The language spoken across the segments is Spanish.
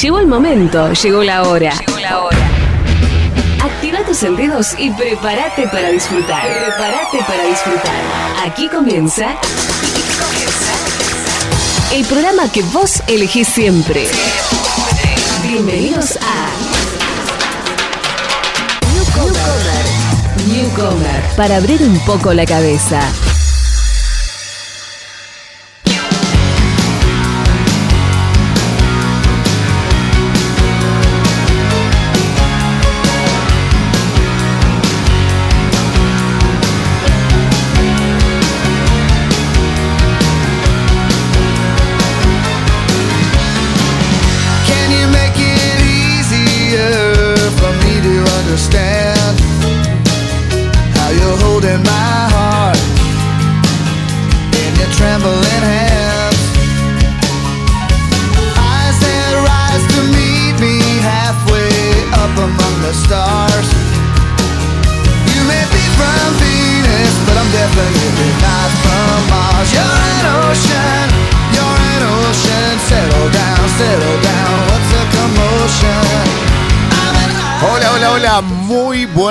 Llegó el momento, llegó la hora. Llegó la hora. Activa tus sentidos y prepárate para disfrutar. Prepárate para disfrutar. Aquí comienza. Aquí comienza. El programa que vos elegís siempre. Bienvenidos a Newcomer. Newcomer. Para abrir un poco la cabeza.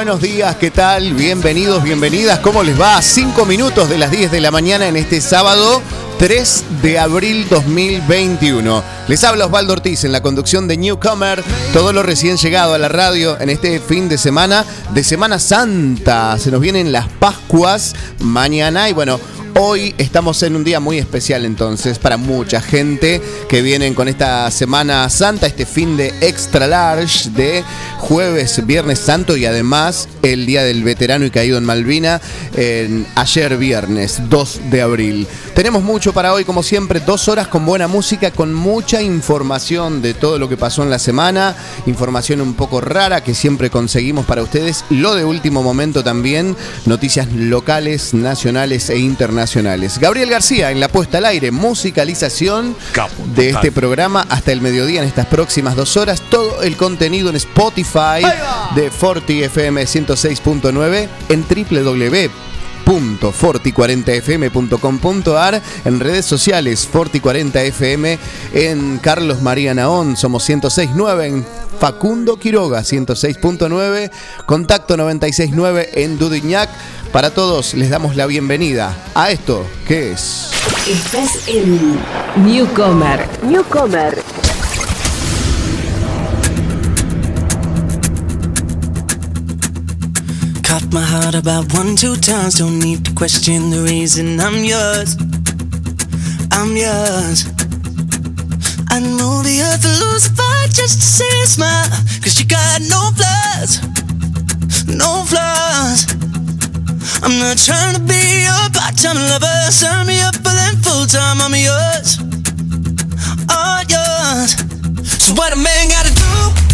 Buenos días, ¿qué tal? Bienvenidos, bienvenidas, ¿cómo les va? Cinco minutos de las 10 de la mañana en este sábado 3 de abril 2021. Les habla Osvaldo Ortiz en la conducción de Newcomer, todo lo recién llegado a la radio en este fin de semana de Semana Santa. Se nos vienen las Pascuas mañana y bueno, Hoy estamos en un día muy especial entonces para mucha gente que vienen con esta Semana Santa, este fin de extra large de jueves, viernes santo y además el Día del Veterano y Caído en Malvina en ayer viernes 2 de abril. Tenemos mucho para hoy como siempre, dos horas con buena música, con mucha información de todo lo que pasó en la semana, información un poco rara que siempre conseguimos para ustedes, lo de último momento también, noticias locales, nacionales e internacionales. Gabriel García en la puesta al aire, musicalización Capo, de este programa hasta el mediodía en estas próximas dos horas. Todo el contenido en Spotify de Forti FM 106.9 en www.forti40fm.com.ar en redes sociales Forti40fm en Carlos María Naón somos 106.9 en Facundo Quiroga 106.9 Contacto 96.9 en Dudignac para todos les damos la bienvenida a esto que es Estás en Newcomer. Newcomer. Caught my heart about one, two times. Don't need to question the reason I'm yours. I'm yours. I know the earth will lose a fight just to see a smile. Cause you got no flaws. No flaws. I'm not trying to be your part-time lover. Sign me up for them full-time. I'm yours. All yours. So what a man gotta do?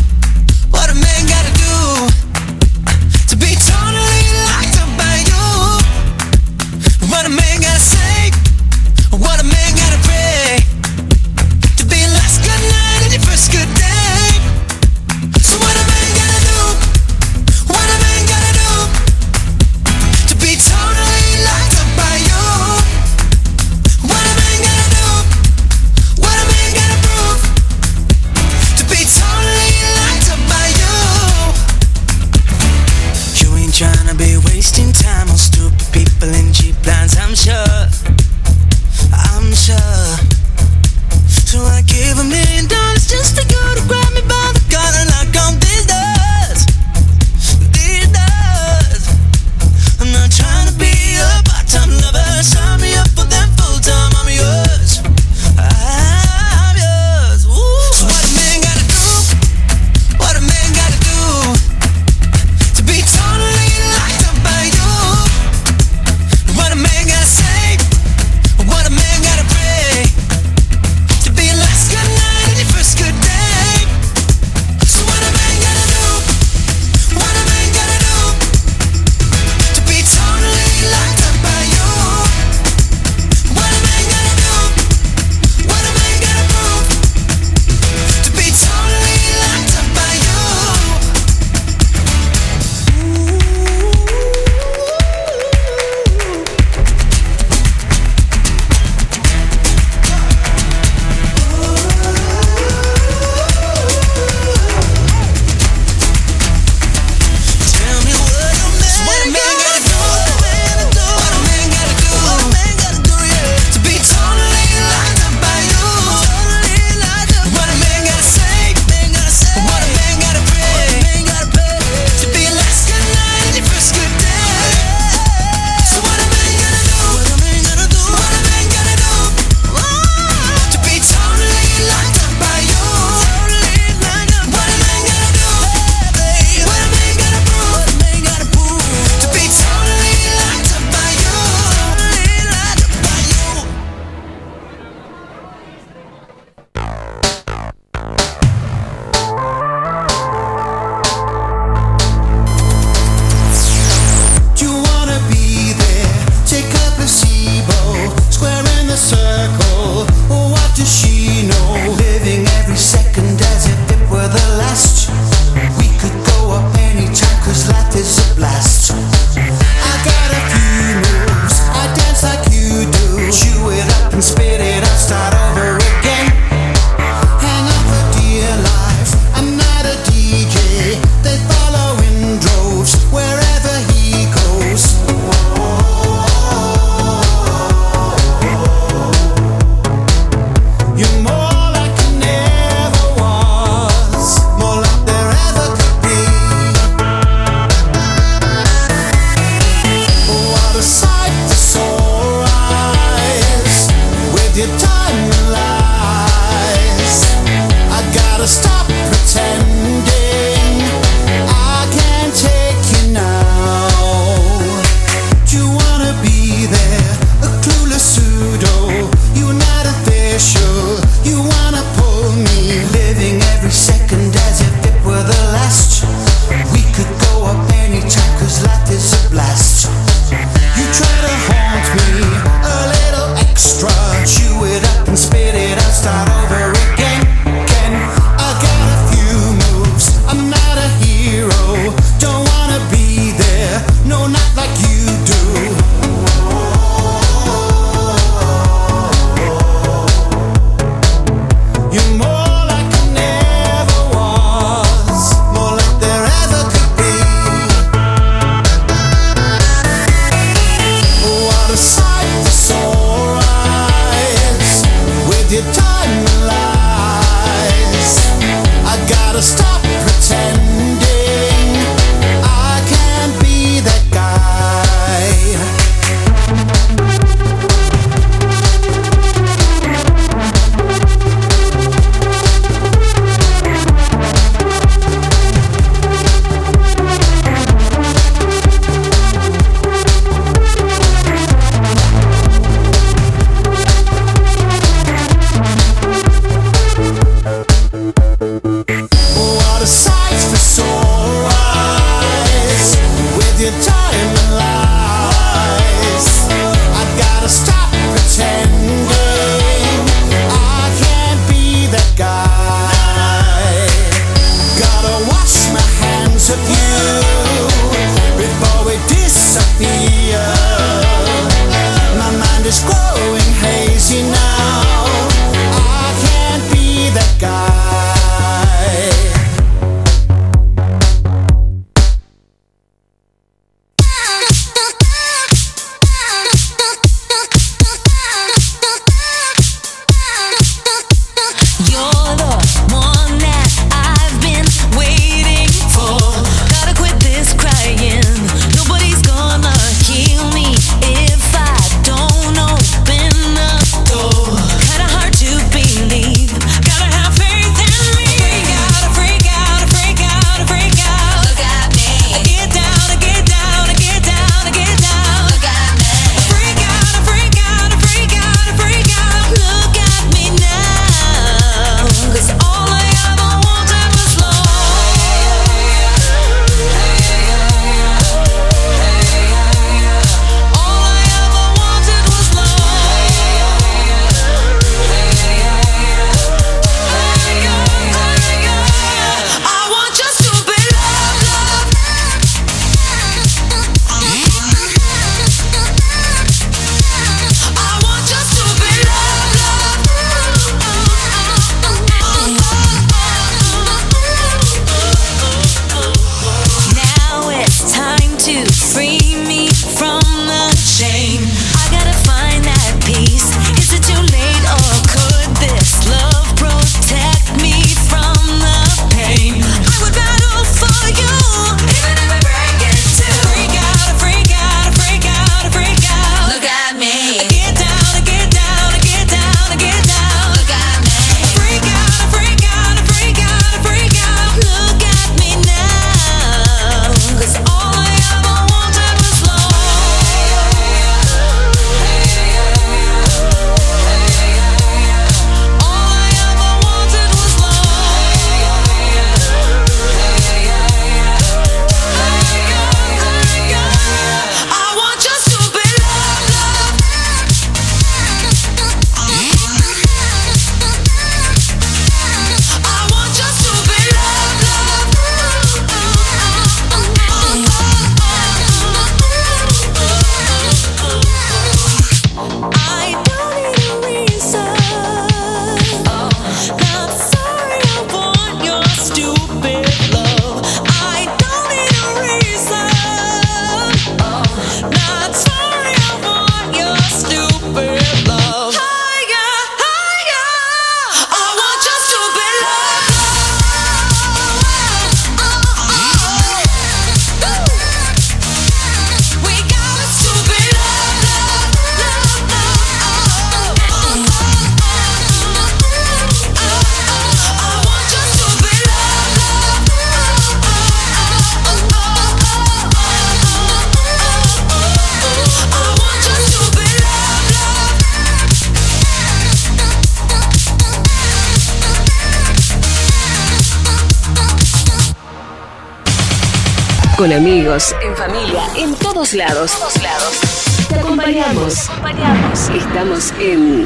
Con amigos, en familia, en todos lados. Todos lados. Te acompañamos. acompañamos. Estamos en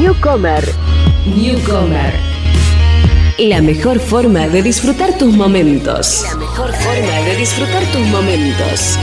Newcomer. Newcomer. La mejor forma de disfrutar tus momentos. La mejor forma de disfrutar tus momentos.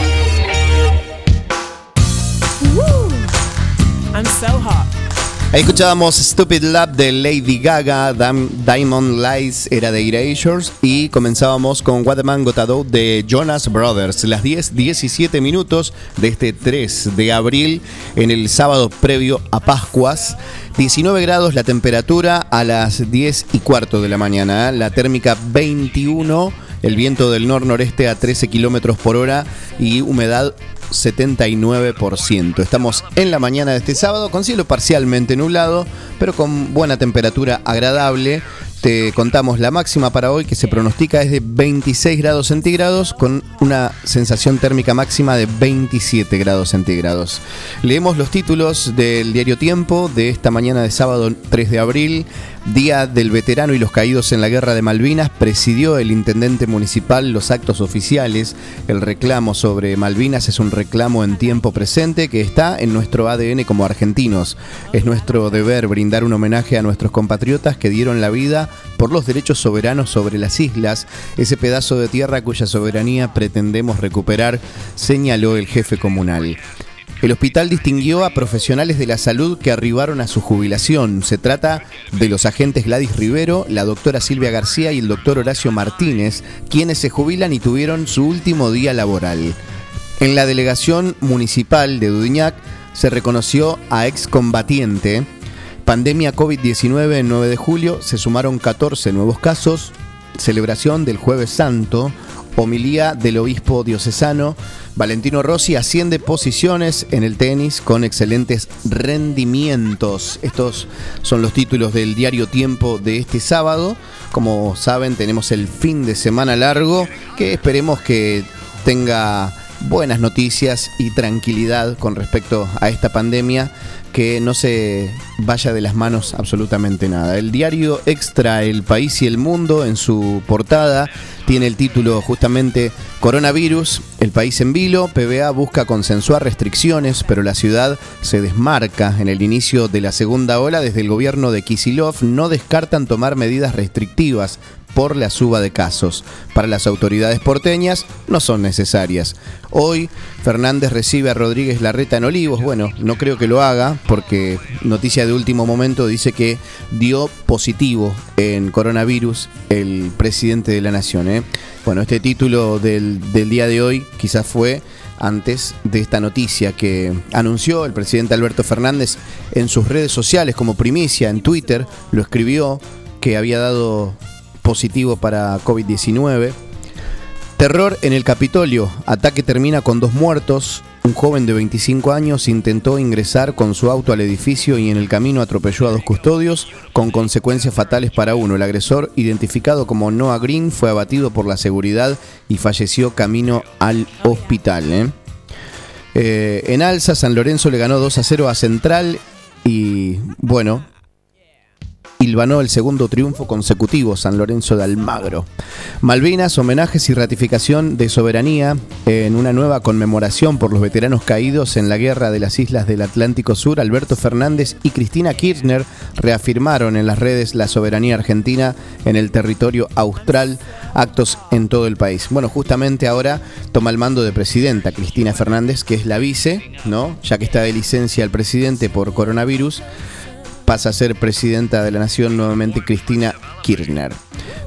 Ahí escuchábamos Stupid Love de Lady Gaga, Diamond Lights era de Erasures y comenzábamos con What the Man de Jonas Brothers. Las 10, 17 minutos de este 3 de abril en el sábado previo a Pascuas. 19 grados la temperatura a las 10 y cuarto de la mañana. La térmica 21, el viento del nor-noreste a 13 kilómetros por hora y humedad 79%. Estamos en la mañana de este sábado con cielo parcialmente nublado, pero con buena temperatura agradable. Te contamos la máxima para hoy que se pronostica es de 26 grados centígrados con una sensación térmica máxima de 27 grados centígrados. Leemos los títulos del diario Tiempo de esta mañana de sábado 3 de abril. Día del Veterano y los Caídos en la Guerra de Malvinas, presidió el intendente municipal los actos oficiales. El reclamo sobre Malvinas es un reclamo en tiempo presente que está en nuestro ADN como argentinos. Es nuestro deber brindar un homenaje a nuestros compatriotas que dieron la vida por los derechos soberanos sobre las islas, ese pedazo de tierra cuya soberanía pretendemos recuperar, señaló el jefe comunal. El hospital distinguió a profesionales de la salud que arribaron a su jubilación. Se trata de los agentes Gladys Rivero, la doctora Silvia García y el doctor Horacio Martínez, quienes se jubilan y tuvieron su último día laboral. En la delegación municipal de Dudiñac se reconoció a excombatiente. Pandemia COVID-19 en 9 de julio se sumaron 14 nuevos casos. Celebración del Jueves Santo homilía del obispo diocesano. Valentino Rossi asciende posiciones en el tenis con excelentes rendimientos. Estos son los títulos del diario Tiempo de este sábado. Como saben, tenemos el fin de semana largo que esperemos que tenga buenas noticias y tranquilidad con respecto a esta pandemia que no se vaya de las manos absolutamente nada. El diario Extra El País y el Mundo en su portada tiene el título justamente Coronavirus, el país en vilo, PBA busca consensuar restricciones, pero la ciudad se desmarca en el inicio de la segunda ola desde el gobierno de Kisilov no descartan tomar medidas restrictivas por la suba de casos. Para las autoridades porteñas no son necesarias. Hoy Fernández recibe a Rodríguez Larreta en Olivos. Bueno, no creo que lo haga porque noticia de último momento dice que dio positivo en coronavirus el presidente de la nación. ¿eh? Bueno, este título del, del día de hoy quizás fue antes de esta noticia que anunció el presidente Alberto Fernández en sus redes sociales como primicia en Twitter, lo escribió que había dado positivo para COVID-19. Terror en el Capitolio. Ataque termina con dos muertos. Un joven de 25 años intentó ingresar con su auto al edificio y en el camino atropelló a dos custodios con consecuencias fatales para uno. El agresor, identificado como Noah Green, fue abatido por la seguridad y falleció camino al hospital. ¿eh? Eh, en alza, San Lorenzo le ganó 2 a 0 a Central y bueno, hilvanó el segundo triunfo consecutivo San Lorenzo de Almagro. Malvinas, homenajes y ratificación de soberanía en una nueva conmemoración por los veteranos caídos en la guerra de las islas del Atlántico Sur. Alberto Fernández y Cristina Kirchner reafirmaron en las redes la soberanía argentina en el territorio austral, actos en todo el país. Bueno, justamente ahora toma el mando de presidenta Cristina Fernández, que es la vice, ¿no? Ya que está de licencia el presidente por coronavirus pasa a ser presidenta de la Nación nuevamente Cristina Kirchner.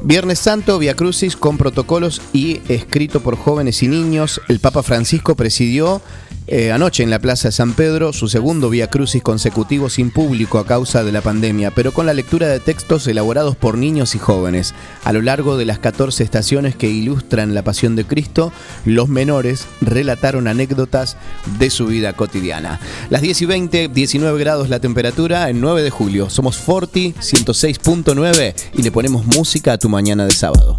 Viernes Santo, Via Crucis con protocolos y escrito por jóvenes y niños. El Papa Francisco presidió eh, anoche en la Plaza de San Pedro su segundo Via Crucis consecutivo sin público a causa de la pandemia, pero con la lectura de textos elaborados por niños y jóvenes. A lo largo de las 14 estaciones que ilustran la pasión de Cristo, los menores relataron anécdotas de su vida cotidiana. Las 10 y 20, 19 grados la temperatura en 9 de julio. Somos Forti 106.9 y le ponemos música a tu mañana de sábado.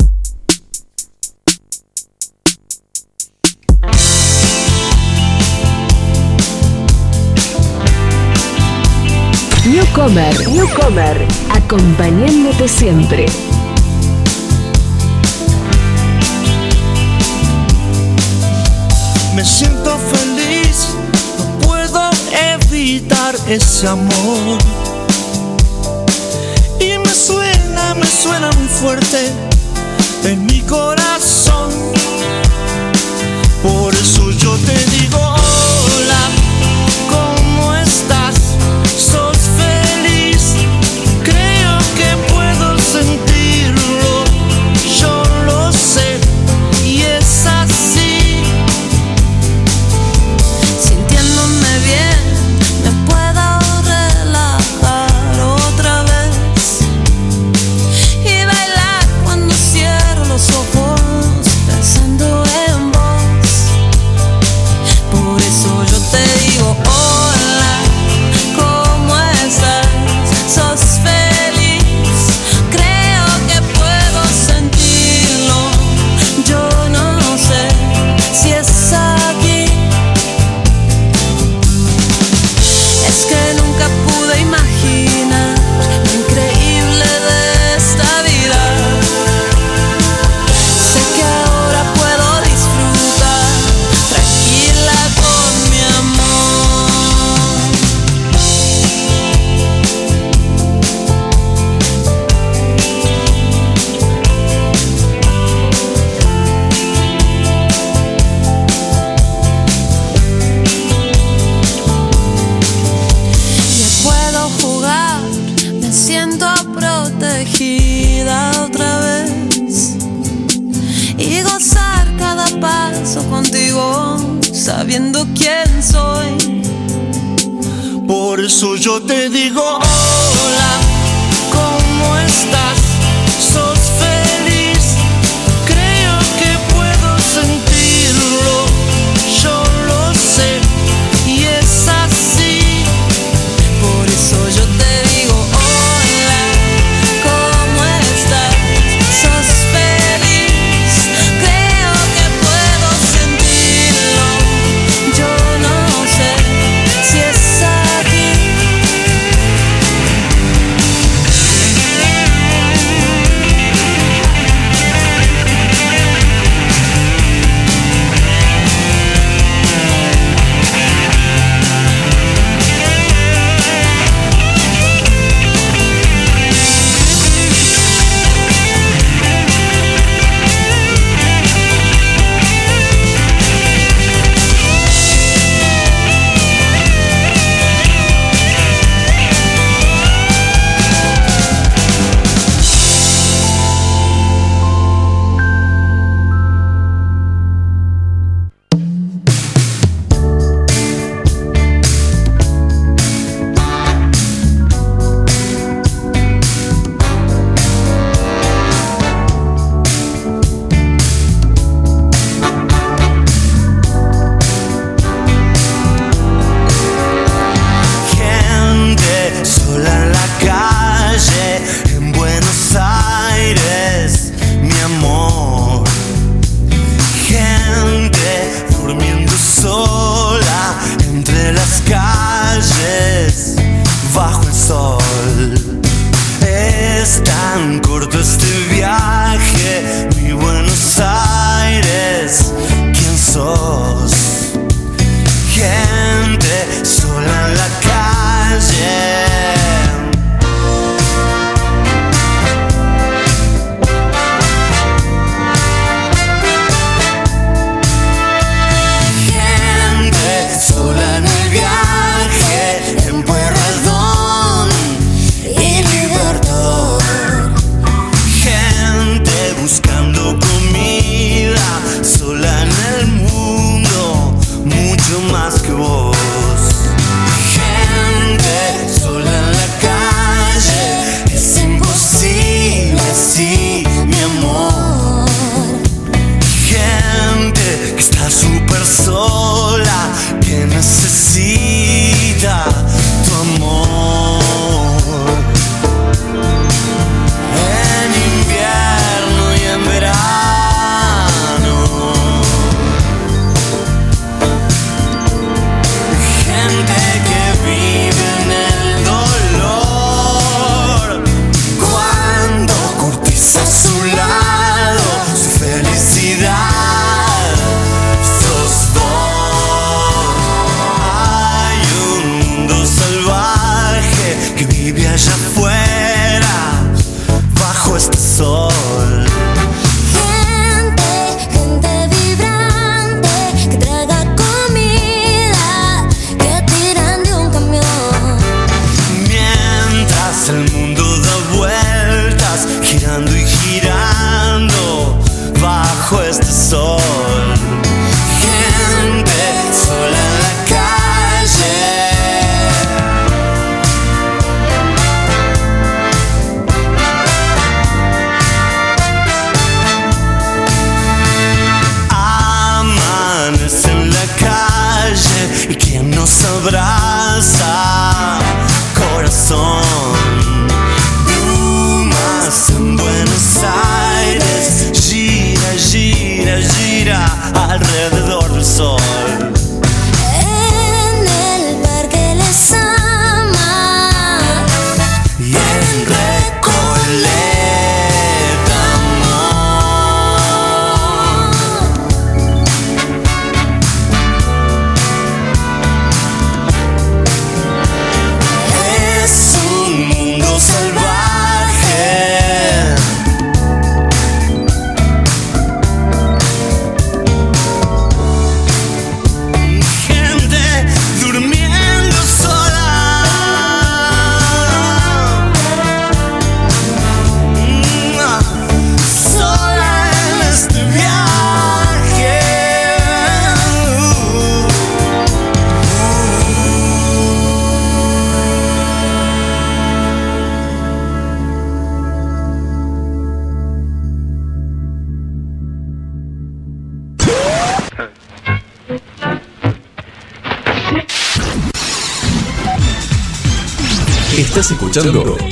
Newcomer, Newcomer, acompañándote siempre. Me siento feliz, no puedo evitar ese amor. Y me suena, me suena muy fuerte en mi corazón. Por eso yo te digo.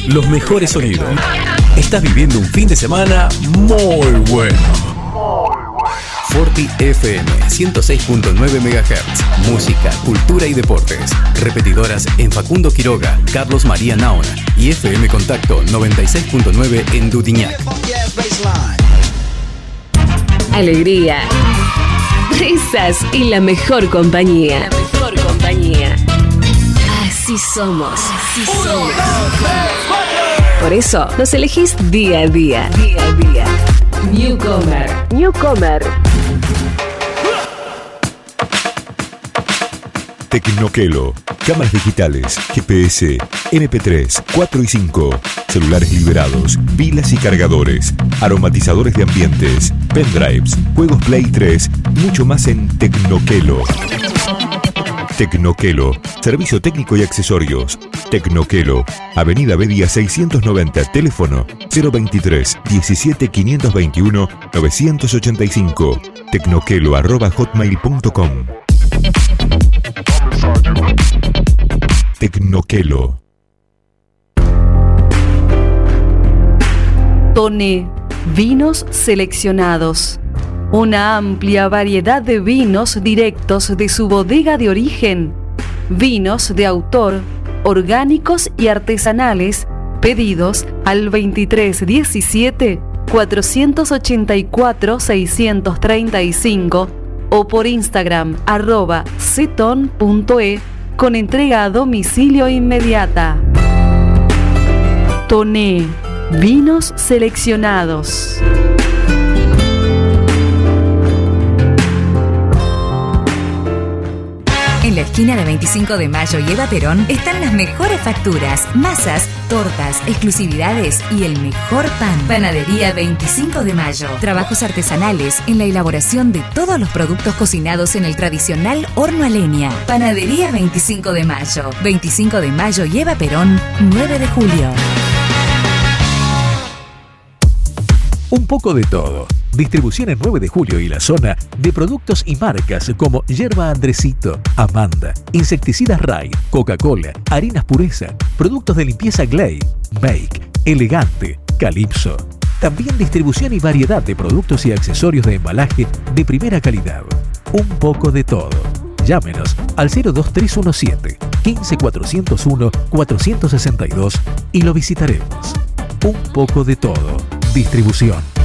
Los mejores sonidos. Estás viviendo un fin de semana muy bueno. Forti FM 106.9 MHz. Música, cultura y deportes. Repetidoras en Facundo Quiroga, Carlos María Naona y FM Contacto 96.9 en Dudiñac. Alegría, risas y la mejor compañía. La mejor compañía. Así somos. Así somos. Por eso nos elegís día a día. Día a día. Newcomer. Newcomer. Tecnoquelo. Cámaras digitales, GPS, MP3, 4 y 5, celulares liberados, pilas y cargadores, aromatizadores de ambientes, pendrives, juegos Play 3, mucho más en Tecnoquelo. Tecnoquelo, servicio técnico y accesorios. Tecnoquelo, Avenida Bedia 690, teléfono 023 17 521 985. Tecnoquelo arroba hotmail.com. Tecnoquelo. Tone, vinos seleccionados. Una amplia variedad de vinos directos de su bodega de origen. Vinos de autor, orgánicos y artesanales, pedidos al 2317 484 635 o por Instagram arroba ceton.e con entrega a domicilio inmediata. Toné, vinos seleccionados. En la esquina de 25 de Mayo y Eva Perón están las mejores facturas, masas, tortas, exclusividades y el mejor pan. Panadería 25 de Mayo. Trabajos artesanales en la elaboración de todos los productos cocinados en el tradicional horno a leña. Panadería 25 de Mayo. 25 de Mayo y Eva Perón, 9 de julio. Un poco de todo. Distribución en 9 de julio y la zona de productos y marcas como Yerba Andresito, Amanda, Insecticidas Ray, Coca-Cola, Harinas Pureza, productos de limpieza Glay, Make, Elegante, Calypso. También distribución y variedad de productos y accesorios de embalaje de primera calidad. Un poco de todo. Llámenos al 02317 15401 462 y lo visitaremos. Un poco de todo. Distribución.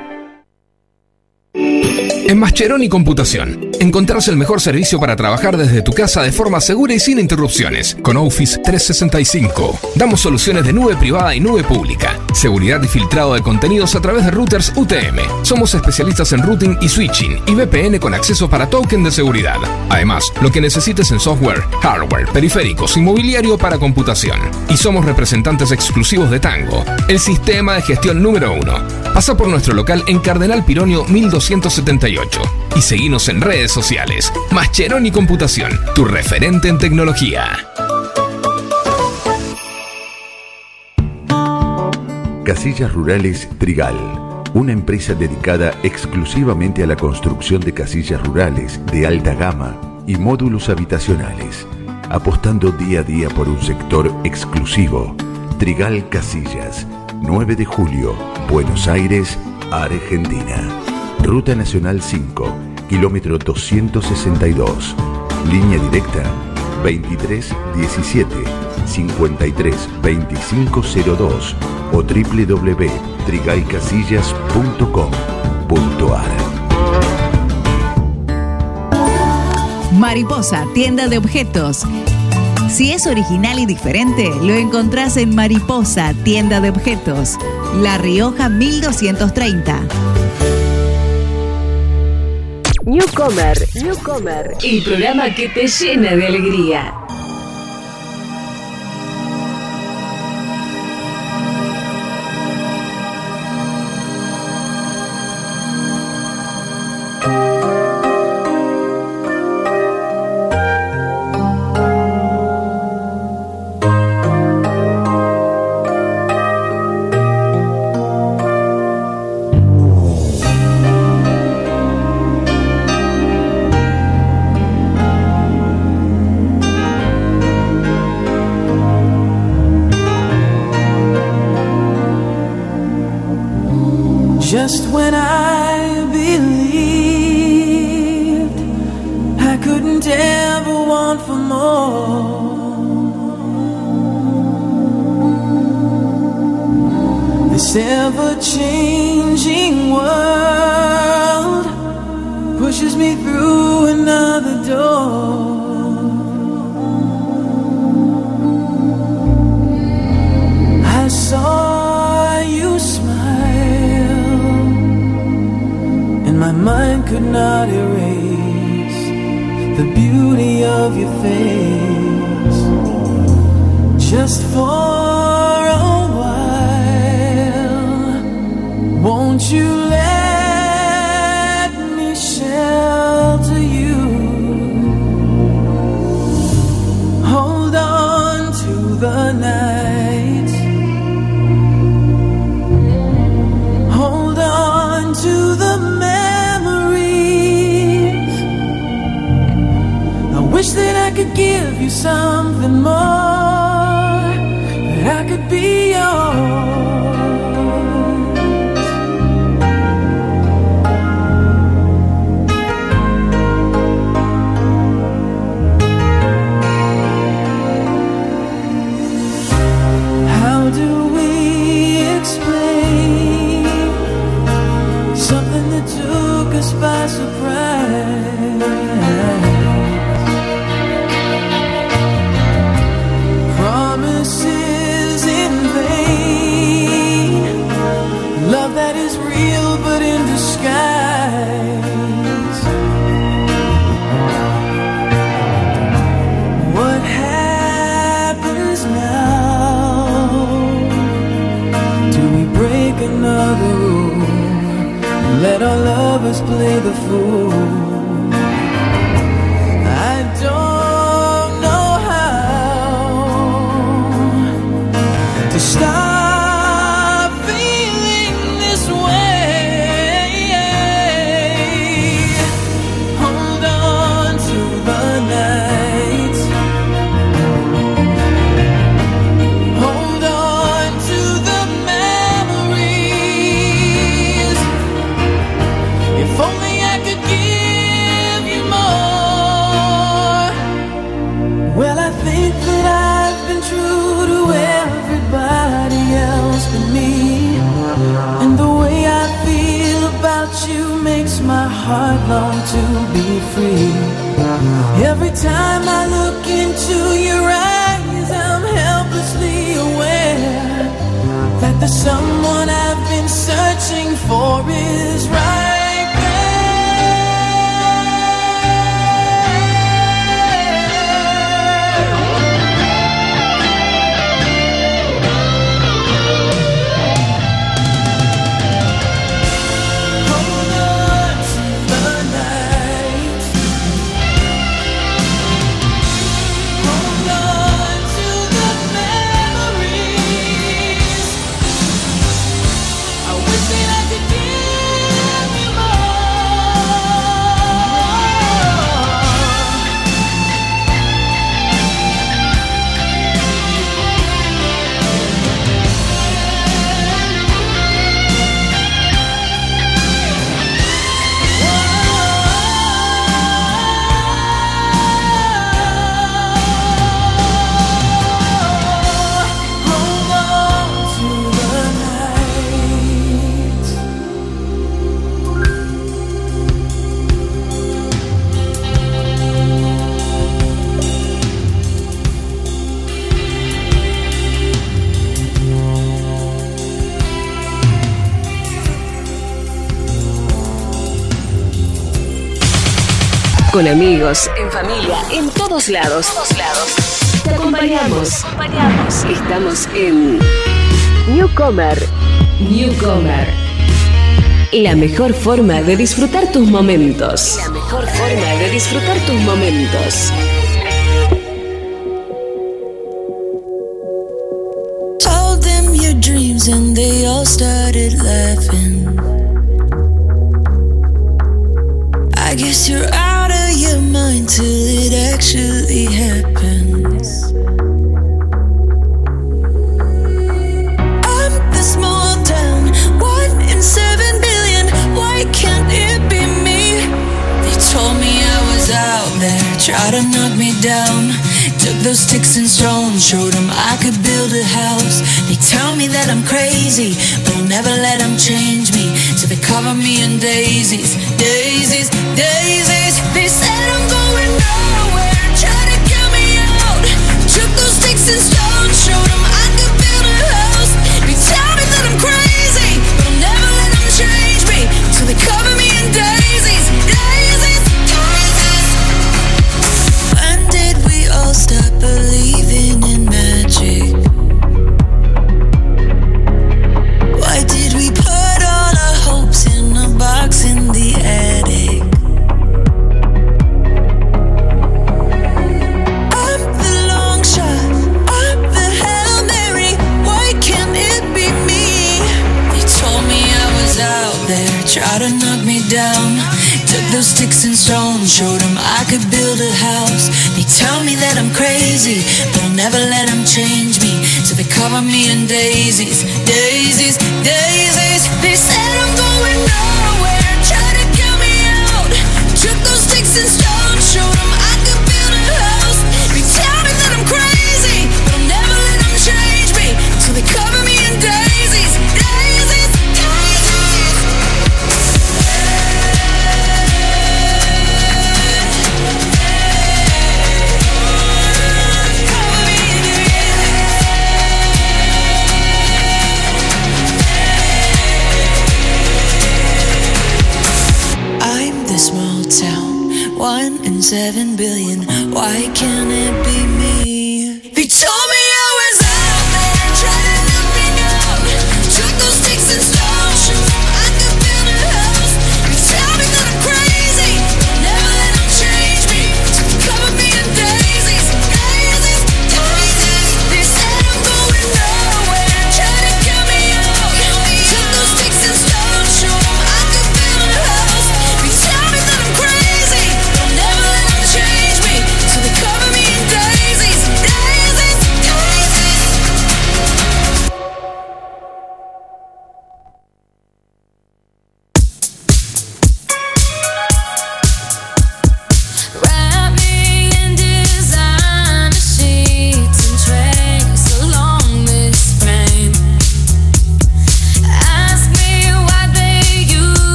En Mascheroni Computación, encontrás el mejor servicio para trabajar desde tu casa de forma segura y sin interrupciones. Con Office 365, damos soluciones de nube privada y nube pública, seguridad y filtrado de contenidos a través de routers UTM. Somos especialistas en routing y switching y VPN con acceso para token de seguridad. Además, lo que necesites en software, hardware, periféricos y mobiliario para computación. Y somos representantes exclusivos de Tango, el sistema de gestión número uno. Pasa por nuestro local en Cardenal Pironio 1278. Y seguinos en redes sociales. Mascheroni Computación, tu referente en tecnología. Casillas Rurales Trigal, una empresa dedicada exclusivamente a la construcción de casillas rurales de alta gama y módulos habitacionales, apostando día a día por un sector exclusivo. Trigal Casillas, 9 de julio, Buenos Aires, Argentina. Ruta Nacional 5, kilómetro 262. Línea directa 2317 532502 o www.trigaycasillas.com.ar Mariposa, tienda de objetos. Si es original y diferente, lo encontrás en Mariposa, tienda de objetos. La Rioja 1230. Newcomer, Newcomer, el programa que te llena de alegría. Play the fool. To free. Every time I look into your eyes, I'm helplessly aware that the someone Con amigos, en familia, en todos lados. Todos lados. Te acompañamos. acompañamos. Estamos en Newcomer. Newcomer. La mejor forma de disfrutar tus momentos. La mejor forma de disfrutar tus momentos.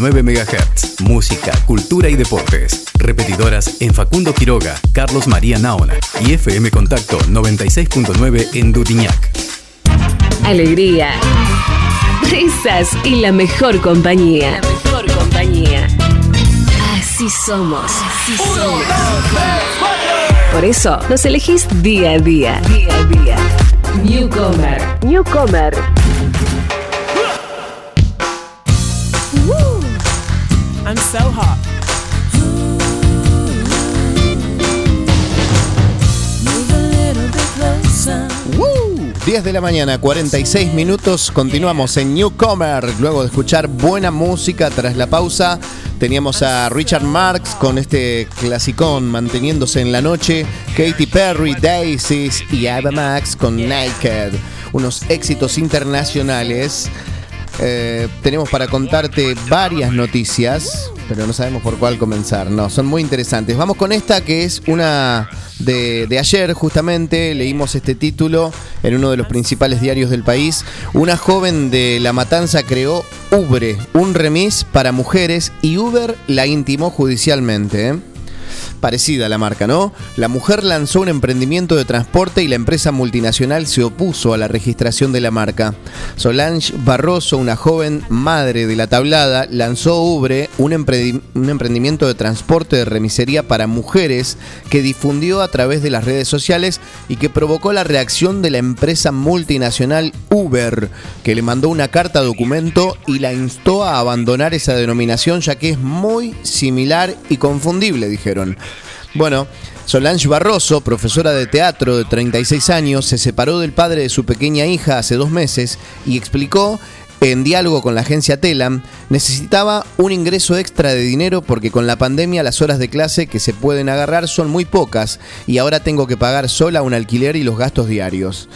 106.9 MHz. Música, cultura y deportes. Repetidoras en Facundo Quiroga, Carlos María Naona y FM Contacto 96.9 en Dutiñac. Alegría, risas y la mejor compañía. La mejor compañía. Así somos. Así somos. Por eso nos elegís día a día. Día a día. Newcomer. Newcomer. So hot. Closer. 10 de la mañana, 46 minutos. Continuamos en Newcomer. Luego de escuchar buena música tras la pausa, teníamos a Richard Marx con este clasicón manteniéndose en la noche. Katy Perry, Daisies y Ava Max con Naked. Unos éxitos internacionales. Eh, tenemos para contarte varias noticias, pero no sabemos por cuál comenzar. No, son muy interesantes. Vamos con esta que es una de, ayer, justamente. Leímos este título en uno de los principales diarios del país. Una joven de La Matanza creó Ubre, un remis para mujeres, y Uber la intimó judicialmente. ¿eh? Parecida a la marca, ¿no? La mujer lanzó un emprendimiento de transporte y la empresa multinacional se opuso a la registración de la marca. Solange Barroso, una joven madre de la tablada, lanzó Ubre, un, emprendi- un emprendimiento de transporte de remisería para mujeres que difundió a través de las redes sociales y que provocó la reacción de la empresa multinacional Uber, que le mandó una carta documento y la instó a abandonar esa denominación ya que es muy similar y confundible, dijeron. Bueno, Solange Barroso, profesora de teatro de 36 años, se separó del padre de su pequeña hija hace dos meses y explicó en diálogo con la agencia Telam, necesitaba un ingreso extra de dinero porque con la pandemia las horas de clase que se pueden agarrar son muy pocas y ahora tengo que pagar sola un alquiler y los gastos diarios.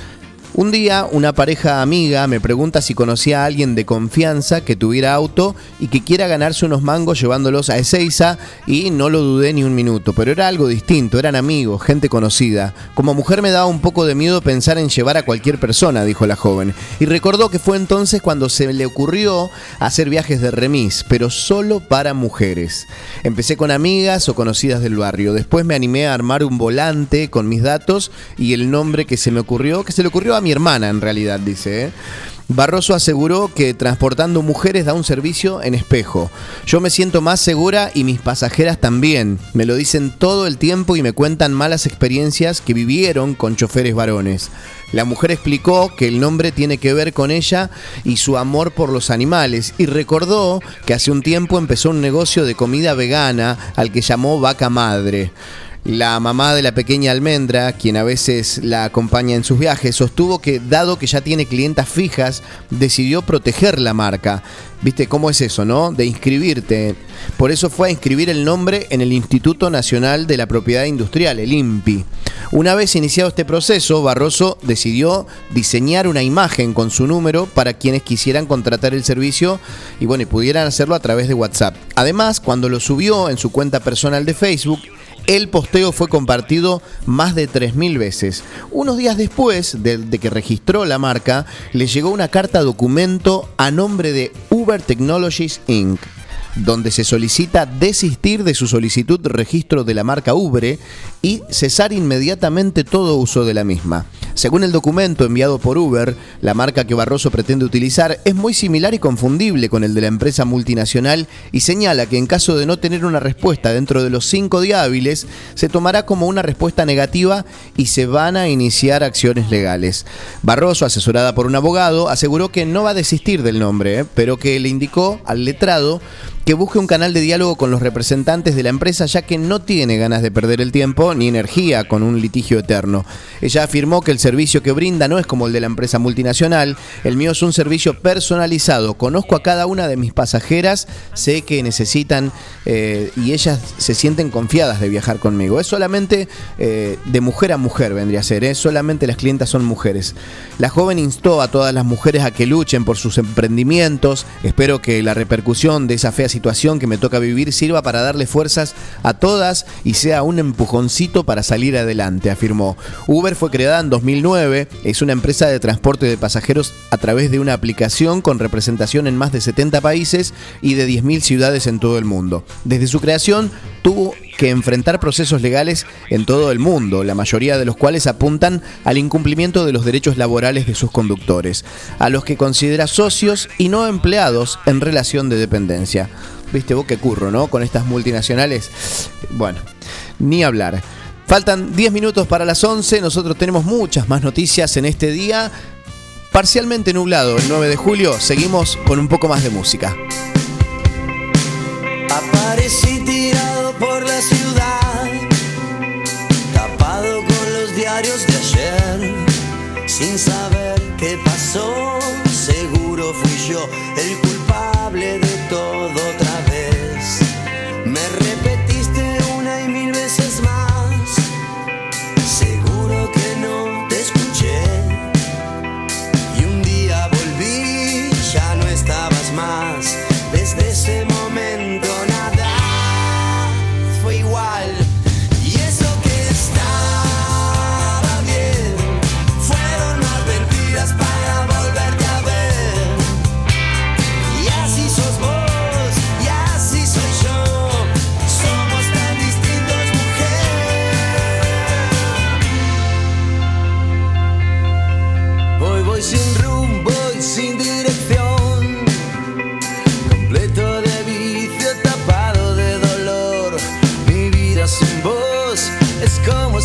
Un día una pareja amiga me pregunta si conocía a alguien de confianza que tuviera auto y que quiera ganarse unos mangos llevándolos a Ezeiza y no lo dudé ni un minuto, pero era algo distinto, eran amigos, gente conocida. Como mujer me daba un poco de miedo pensar en llevar a cualquier persona, dijo la joven, y recordó que fue entonces cuando se le ocurrió hacer viajes de remis, pero solo para mujeres. Empecé con amigas o conocidas del barrio, después me animé a armar un volante con mis datos y el nombre que se me ocurrió, que se le ocurrió a mi hermana en realidad, dice. ¿eh? Barroso aseguró que transportando mujeres da un servicio en espejo. Yo me siento más segura y mis pasajeras también. Me lo dicen todo el tiempo y me cuentan malas experiencias que vivieron con choferes varones. La mujer explicó que el nombre tiene que ver con ella y su amor por los animales y recordó que hace un tiempo empezó un negocio de comida vegana al que llamó Vaca Madre. La mamá de la pequeña almendra, quien a veces la acompaña en sus viajes, sostuvo que dado que ya tiene clientas fijas, decidió proteger la marca. ¿Viste cómo es eso, no? De inscribirte. Por eso fue a inscribir el nombre en el Instituto Nacional de la Propiedad Industrial, el INPI. Una vez iniciado este proceso, Barroso decidió diseñar una imagen con su número para quienes quisieran contratar el servicio y bueno, y pudieran hacerlo a través de WhatsApp. Además, cuando lo subió en su cuenta personal de Facebook, el posteo fue compartido más de 3.000 veces. Unos días después de, de que registró la marca, le llegó una carta documento a nombre de Uber Technologies Inc., donde se solicita desistir de su solicitud de registro de la marca Ubre y cesar inmediatamente todo uso de la misma. Según el documento enviado por Uber, la marca que Barroso pretende utilizar es muy similar y confundible con el de la empresa multinacional y señala que en caso de no tener una respuesta dentro de los cinco días hábiles, se tomará como una respuesta negativa y se van a iniciar acciones legales. Barroso, asesorada por un abogado, aseguró que no va a desistir del nombre, ¿eh? pero que le indicó al letrado que busque un canal de diálogo con los representantes de la empresa ya que no tiene ganas de perder el tiempo ni energía con un litigio eterno. Ella afirmó que el servicio que brinda no es como el de la empresa multinacional, el mío es un servicio personalizado, conozco a cada una de mis pasajeras, sé que necesitan eh, y ellas se sienten confiadas de viajar conmigo. Es solamente eh, de mujer a mujer vendría a ser, ¿eh? solamente las clientas son mujeres. La joven instó a todas las mujeres a que luchen por sus emprendimientos, espero que la repercusión de esas feas situación que me toca vivir sirva para darle fuerzas a todas y sea un empujoncito para salir adelante, afirmó. Uber fue creada en 2009, es una empresa de transporte de pasajeros a través de una aplicación con representación en más de 70 países y de 10.000 ciudades en todo el mundo. Desde su creación tuvo que enfrentar procesos legales en todo el mundo, la mayoría de los cuales apuntan al incumplimiento de los derechos laborales de sus conductores, a los que considera socios y no empleados en relación de dependencia. Viste vos qué curro, ¿no? Con estas multinacionales. Bueno, ni hablar. Faltan 10 minutos para las 11, nosotros tenemos muchas más noticias en este día. Parcialmente nublado el 9 de julio, seguimos con un poco más de música. Sin saber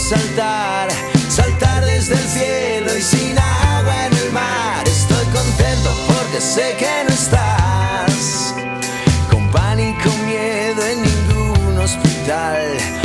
saltar, saltar desde el cielo y sin agua en el mar. Estoy contento porque sé que no estás. Con pánico, miedo en ningún hospital.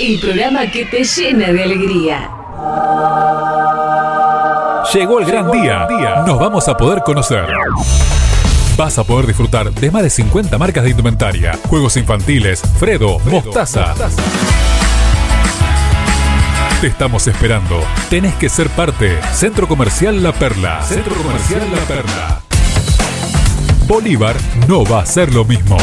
El programa que te llena de alegría. Llegó el gran día. Nos vamos a poder conocer. Vas a poder disfrutar de más de 50 marcas de indumentaria, juegos infantiles, Fredo, Mostaza. Te estamos esperando. Tenés que ser parte. Centro Comercial La Perla. Centro Comercial La Perla. Bolívar no va a ser lo mismo.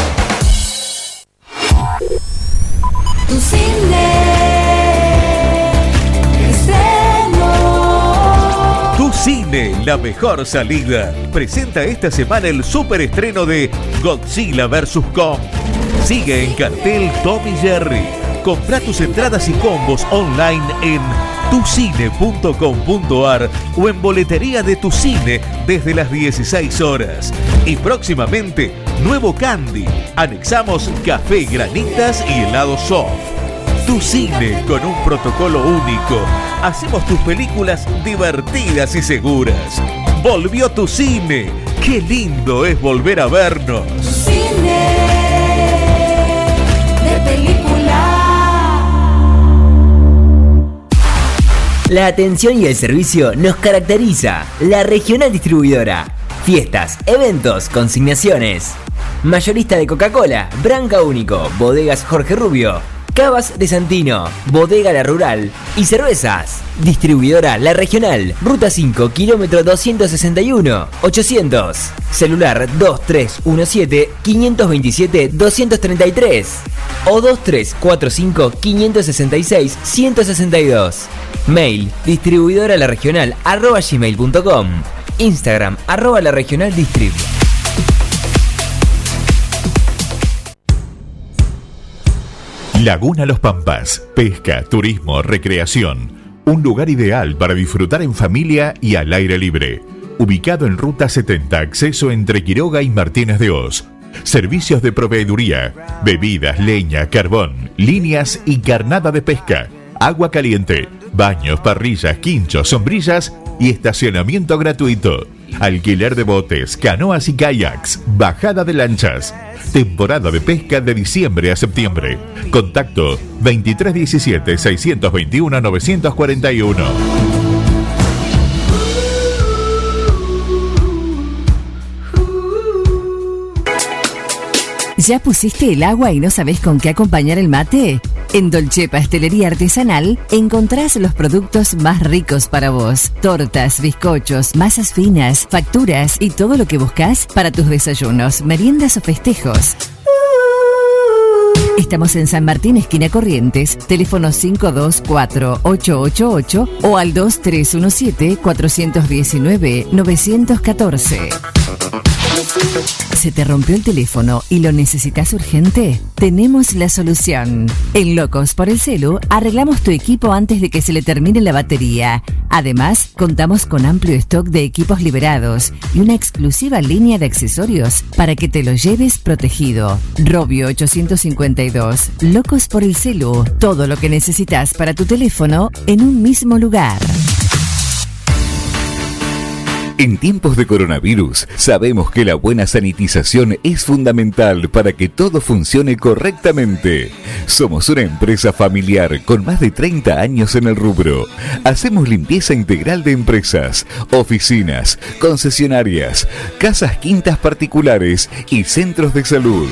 La mejor salida. Presenta esta semana el super estreno de Godzilla vs. Kong. Sigue en cartel Tommy Jerry. Compra tus entradas y combos online en tucine.com.ar o en boletería de tu cine desde las 16 horas. Y próximamente, nuevo Candy. Anexamos café, granitas y helado soft. Tu cine con un protocolo único. Hacemos tus películas divertidas y seguras. Volvió tu cine. Qué lindo es volver a vernos. de película. La atención y el servicio nos caracteriza. La regional distribuidora. Fiestas, eventos, consignaciones. Mayorista de Coca-Cola, Branca Único, Bodegas Jorge Rubio, Cavas de Santino, Bodega La Rural y Cervezas. Distribuidora La Regional, Ruta 5, kilómetro 261, 800. Celular 2317-527-233 o 2345-566-162. Mail distribuidora la regional. Instagram arroba la regional. Laguna Los Pampas. Pesca, turismo, recreación. Un lugar ideal para disfrutar en familia y al aire libre. Ubicado en Ruta 70, acceso entre Quiroga y Martínez de Oz. Servicios de proveeduría, bebidas, leña, carbón, líneas y carnada de pesca. Agua caliente, baños, parrillas, quinchos, sombrillas y estacionamiento gratuito. Alquiler de botes, canoas y kayaks, bajada de lanchas. Temporada de pesca de diciembre a septiembre. Contacto 2317-621-941. ¿Ya pusiste el agua y no sabes con qué acompañar el mate? En Dolce Pastelería Artesanal encontrás los productos más ricos para vos. Tortas, bizcochos, masas finas, facturas y todo lo que buscas para tus desayunos, meriendas o festejos. Estamos en San Martín, esquina Corrientes, teléfono 524-888 o al 2317-419-914. ¿Se te rompió el teléfono y lo necesitas urgente? Tenemos la solución. En Locos por el Celu arreglamos tu equipo antes de que se le termine la batería. Además, contamos con amplio stock de equipos liberados y una exclusiva línea de accesorios para que te lo lleves protegido. Robio 852. Locos por el Celu. Todo lo que necesitas para tu teléfono en un mismo lugar. En tiempos de coronavirus, sabemos que la buena sanitización es fundamental para que todo funcione correctamente. Somos una empresa familiar con más de 30 años en el rubro. Hacemos limpieza integral de empresas, oficinas, concesionarias, casas quintas particulares y centros de salud.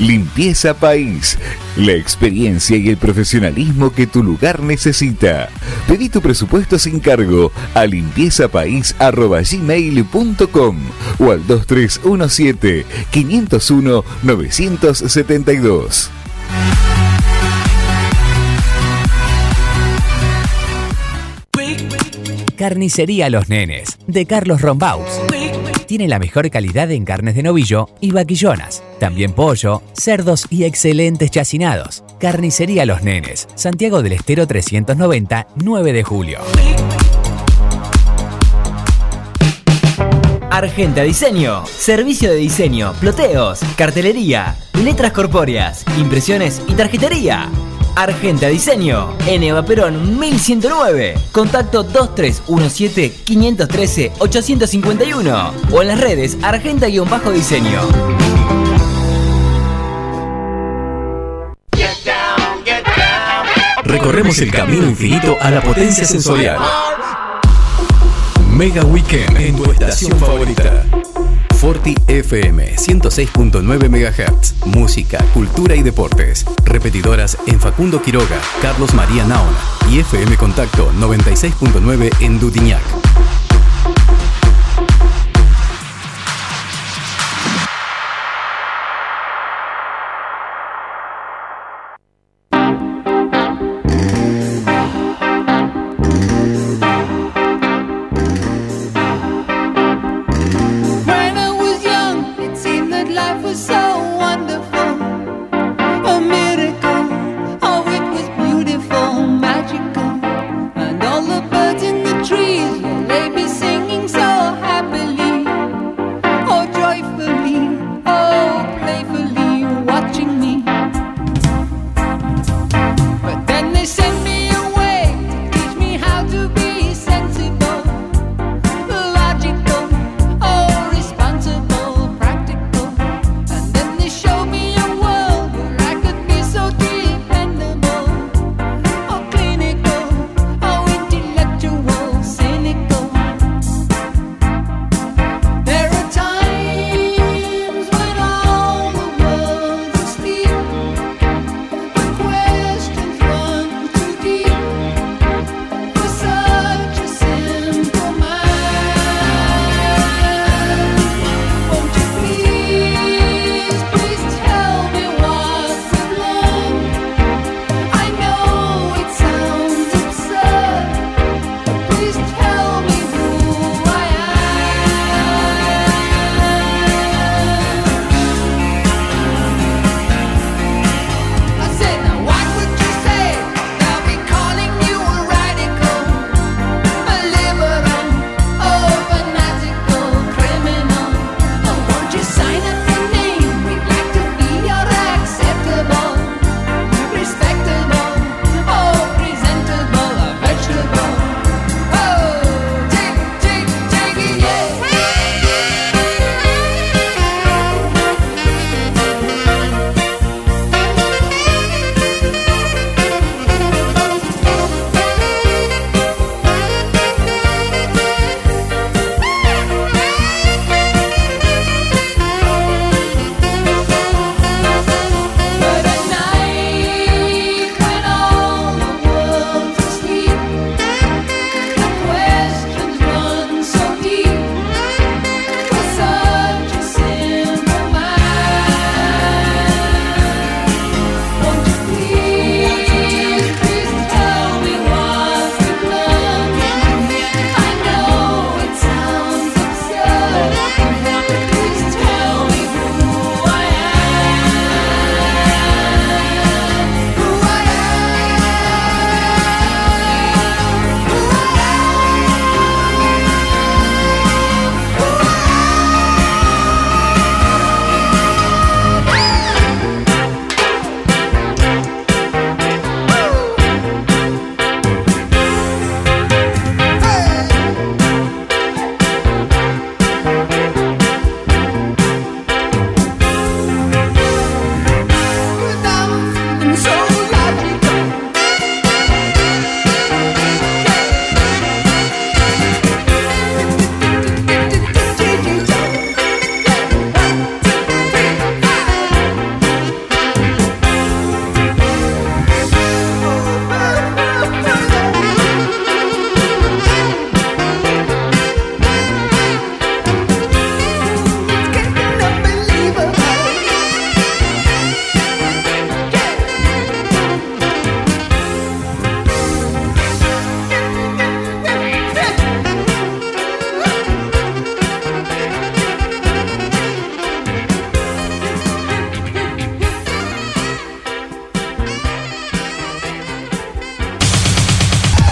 Limpieza País. La experiencia y el profesionalismo que tu lugar necesita. Pedí tu presupuesto sin cargo a limpiezapais.gmail.com o al 2317 501 972. Carnicería Los Nenes, de Carlos Rombaus. Tiene la mejor calidad en carnes de novillo y vaquillonas. También pollo, cerdos y excelentes chacinados. Carnicería Los Nenes, Santiago del Estero 390, 9 de julio. Argenta Diseño. Servicio de diseño, ploteos, cartelería, letras corpóreas, impresiones y tarjetería. Argenta Diseño. En Eva Perón 1109. Contacto 2317-513-851. O en las redes Argenta-Diseño. Recorremos el camino infinito a la potencia sensorial. Mega Weekend en tu estación favorita. Forti FM 106.9 MHz. Música, cultura y deportes. Repetidoras en Facundo Quiroga, Carlos María Naona y FM Contacto 96.9 en Dutiñac.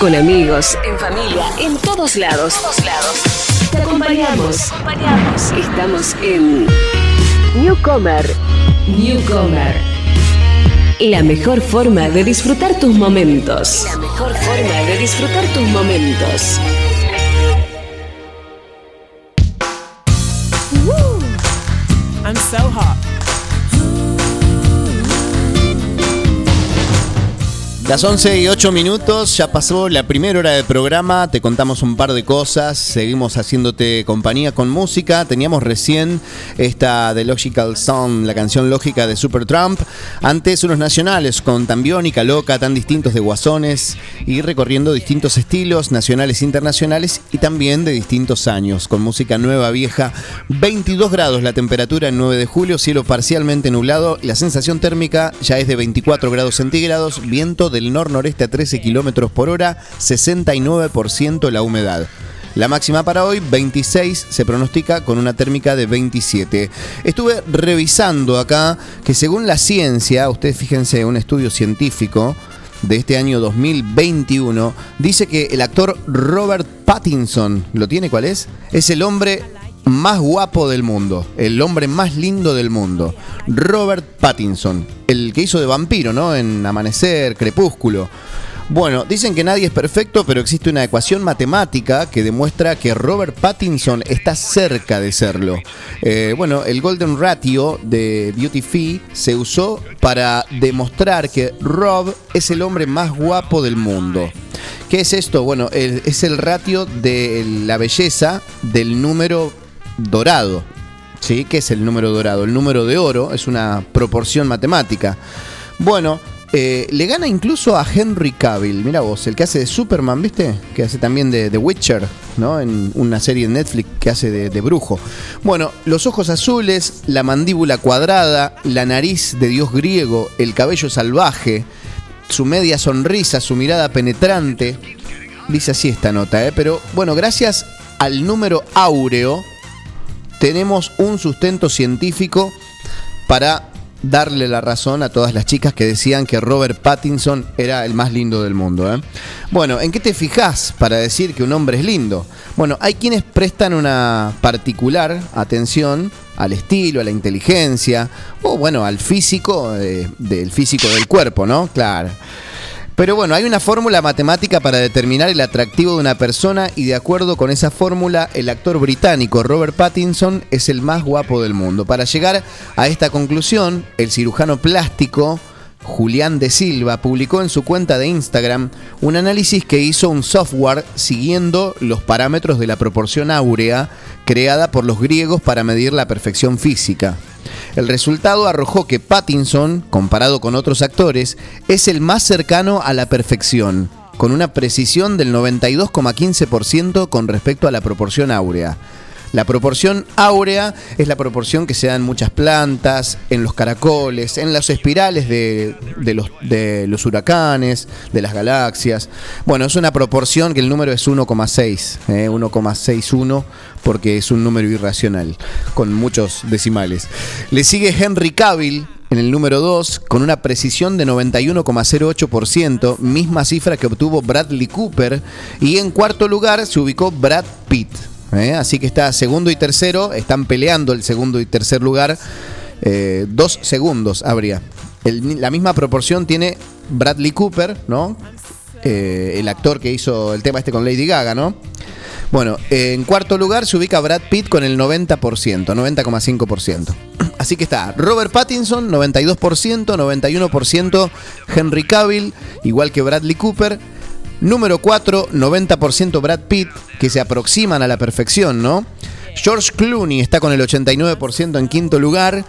Con amigos, en familia, en todos lados. Todos lados. Te acompañamos. acompañamos. Estamos en Newcomer. Newcomer. La mejor forma de disfrutar tus momentos. La mejor forma de disfrutar tus momentos. I'm so hot. Las 11 y 8 minutos, ya pasó la primera hora del programa, te contamos un par de cosas, seguimos haciéndote compañía con música, teníamos recién esta de Logical Song, la canción lógica de Supertramp, antes unos nacionales con tan biónica, loca, tan distintos de guasones y recorriendo distintos estilos nacionales e internacionales y también de distintos años, con música nueva, vieja, 22 grados la temperatura en 9 de julio, cielo parcialmente nublado, la sensación térmica ya es de 24 grados centígrados, viento del nor-noreste a 13 kilómetros por hora, 69% la humedad. La máxima para hoy, 26, se pronostica con una térmica de 27. Estuve revisando acá que según la ciencia, ustedes fíjense, un estudio científico de este año 2021, dice que el actor Robert Pattinson, ¿lo tiene cuál es? Es el hombre más guapo del mundo, el hombre más lindo del mundo, Robert Pattinson, el que hizo de vampiro, ¿no? En Amanecer, Crepúsculo. Bueno, dicen que nadie es perfecto, pero existe una ecuación matemática que demuestra que Robert Pattinson está cerca de serlo. Eh, bueno, el Golden Ratio de Beauty Fee se usó para demostrar que Rob es el hombre más guapo del mundo. ¿Qué es esto? Bueno, es el ratio de la belleza del número dorado. ¿Sí? ¿Qué es el número dorado? El número de oro es una proporción matemática. Bueno, eh, le gana incluso a Henry Cavill, mira vos, el que hace de Superman, ¿viste? Que hace también de The Witcher, ¿no? En una serie de Netflix que hace de, de brujo. Bueno, los ojos azules, la mandíbula cuadrada, la nariz de dios griego, el cabello salvaje, su media sonrisa, su mirada penetrante. Dice así esta nota, ¿eh? Pero bueno, gracias al número áureo, tenemos un sustento científico para darle la razón a todas las chicas que decían que Robert Pattinson era el más lindo del mundo. ¿eh? Bueno, ¿en qué te fijas para decir que un hombre es lindo? Bueno, hay quienes prestan una particular atención al estilo, a la inteligencia, o bueno, al físico, eh, del físico del cuerpo, ¿no? Claro. Pero bueno, hay una fórmula matemática para determinar el atractivo de una persona y de acuerdo con esa fórmula, el actor británico Robert Pattinson es el más guapo del mundo. Para llegar a esta conclusión, el cirujano plástico Julián de Silva publicó en su cuenta de Instagram un análisis que hizo un software siguiendo los parámetros de la proporción áurea creada por los griegos para medir la perfección física. El resultado arrojó que Pattinson, comparado con otros actores, es el más cercano a la perfección, con una precisión del 92,15% con respecto a la proporción áurea. La proporción áurea es la proporción que se da en muchas plantas, en los caracoles, en las espirales de, los, huracanes, de las galaxias. Bueno, es una proporción que el número es 1,6, eh, 1,61 porque es un número irracional, con muchos decimales. Le sigue Henry Cavill en el número 2 con una precisión de 91,08%, misma cifra que obtuvo Bradley Cooper. Y en cuarto lugar se ubicó Brad Pitt. ¿Eh? Así que está segundo y tercero, están peleando el segundo y tercer lugar. Eh, dos segundos habría. La misma proporción tiene Bradley Cooper, ¿no? Eh, el actor que hizo el tema este con Lady Gaga, ¿no? Bueno, en cuarto lugar se ubica Brad Pitt con el 90%, 90,5%. Así que está Robert Pattinson, 92%, 91% Henry Cavill, igual que Bradley Cooper. Número 4, 90% Brad Pitt, que se aproximan a la perfección, ¿no? George Clooney está con el 89% en quinto lugar.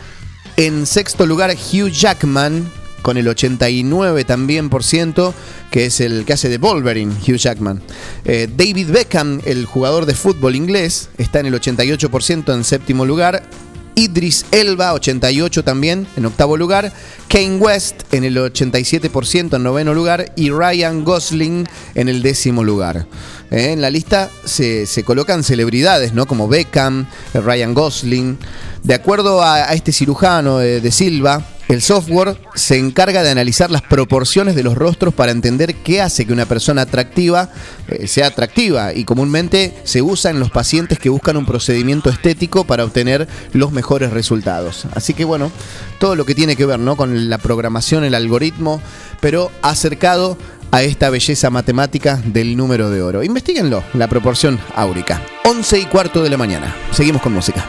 En sexto lugar, Hugh Jackman, con el 89 también por ciento, que es el que hace de Wolverine, Hugh Jackman. Eh, David Beckham, el jugador de fútbol inglés, está en el 88% en séptimo lugar. Idris Elba, 88 también, en octavo lugar. Kane West, en el 87% en noveno lugar. Y Ryan Gosling, en el décimo lugar. Eh, en la lista se, se colocan celebridades, ¿no? Como Beckham, Ryan Gosling. De acuerdo a, a este cirujano eh, de Silva, El software se encarga de analizar las proporciones de los rostros para entender qué hace que una persona atractiva eh, sea atractiva y comúnmente se usa en los pacientes que buscan un procedimiento estético para obtener los mejores resultados. Así que bueno, todo lo que tiene que ver ¿no? con la programación, el algoritmo, pero acercado a esta belleza matemática del número de oro. Investíguenlo, la proporción áurica. 11 y cuarto de la mañana. Seguimos con música.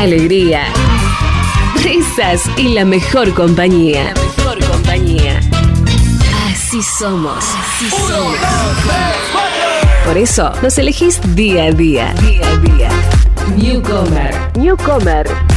alegría, risas y la mejor compañía. La mejor compañía. Así somos. Así somos. Por eso nos elegís día a día. Día a día. Newcomer. Newcomer.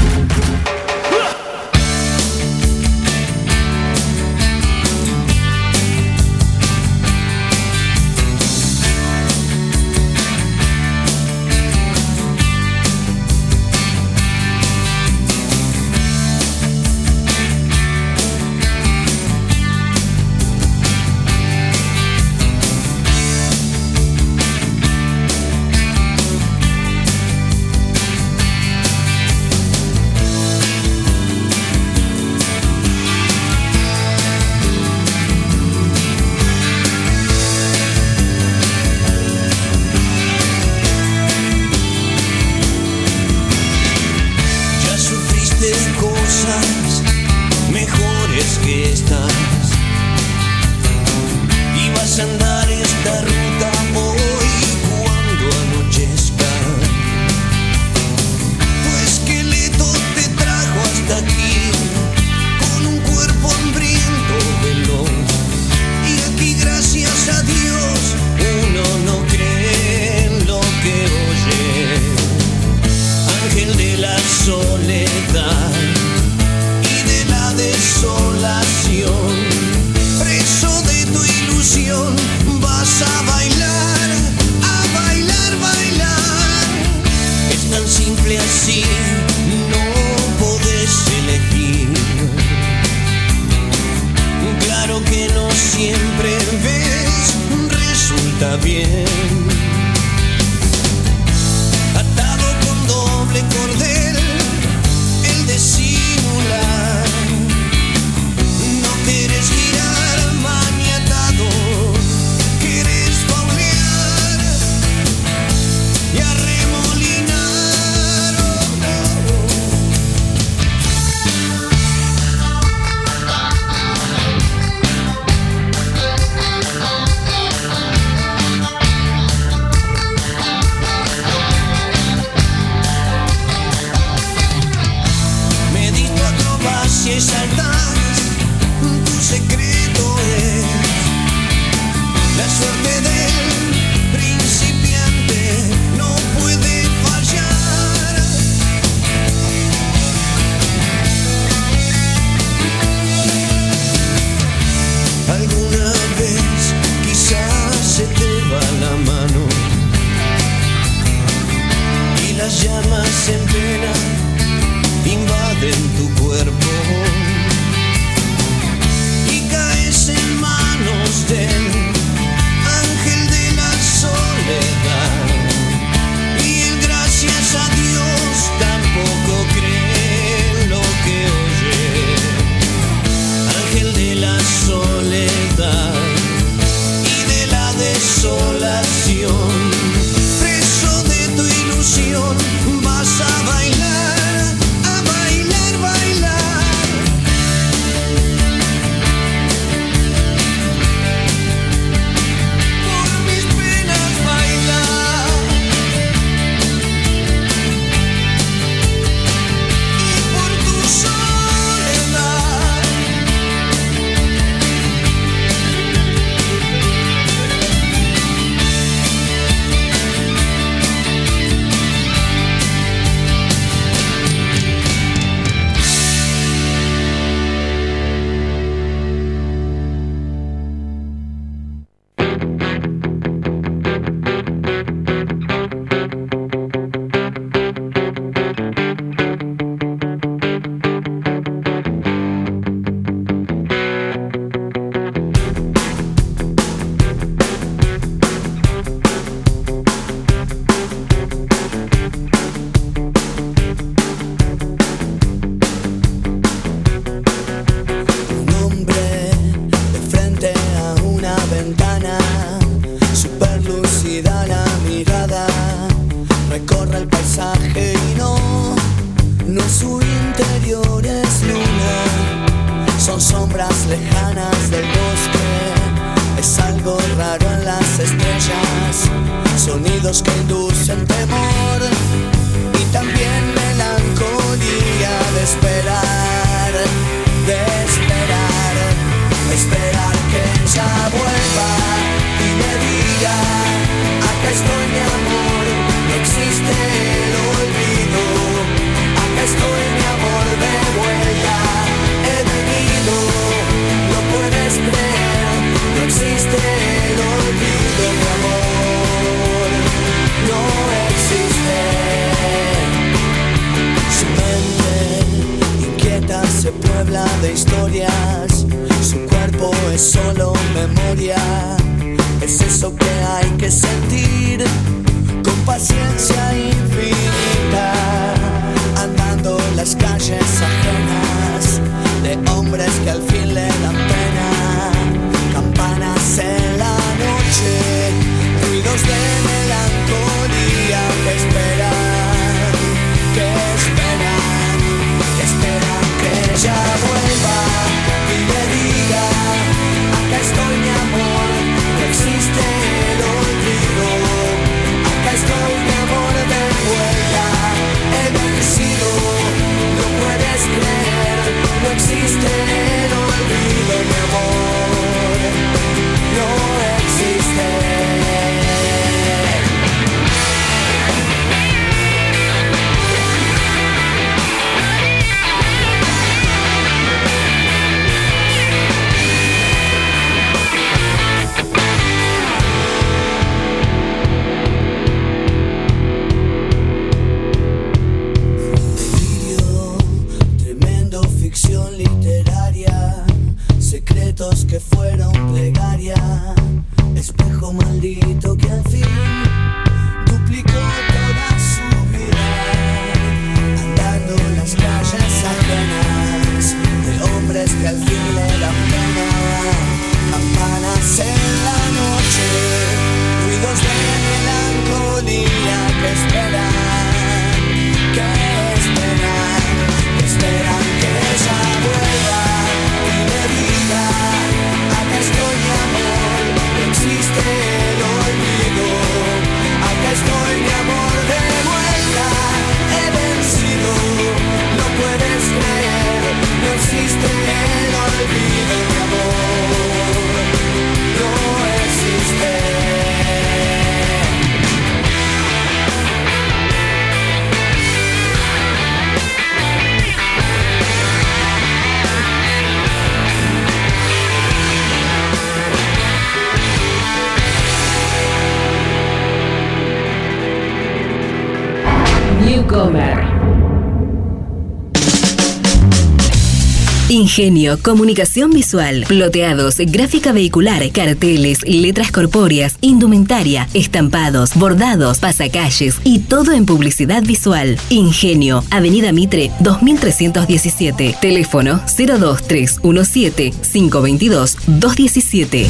Ingenio, comunicación visual, ploteados, gráfica vehicular, carteles, letras corpóreas, indumentaria, estampados, bordados, pasacalles y todo en publicidad visual. Ingenio, Avenida Mitre 2317, teléfono 02317 522 217.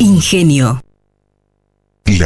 Ingenio.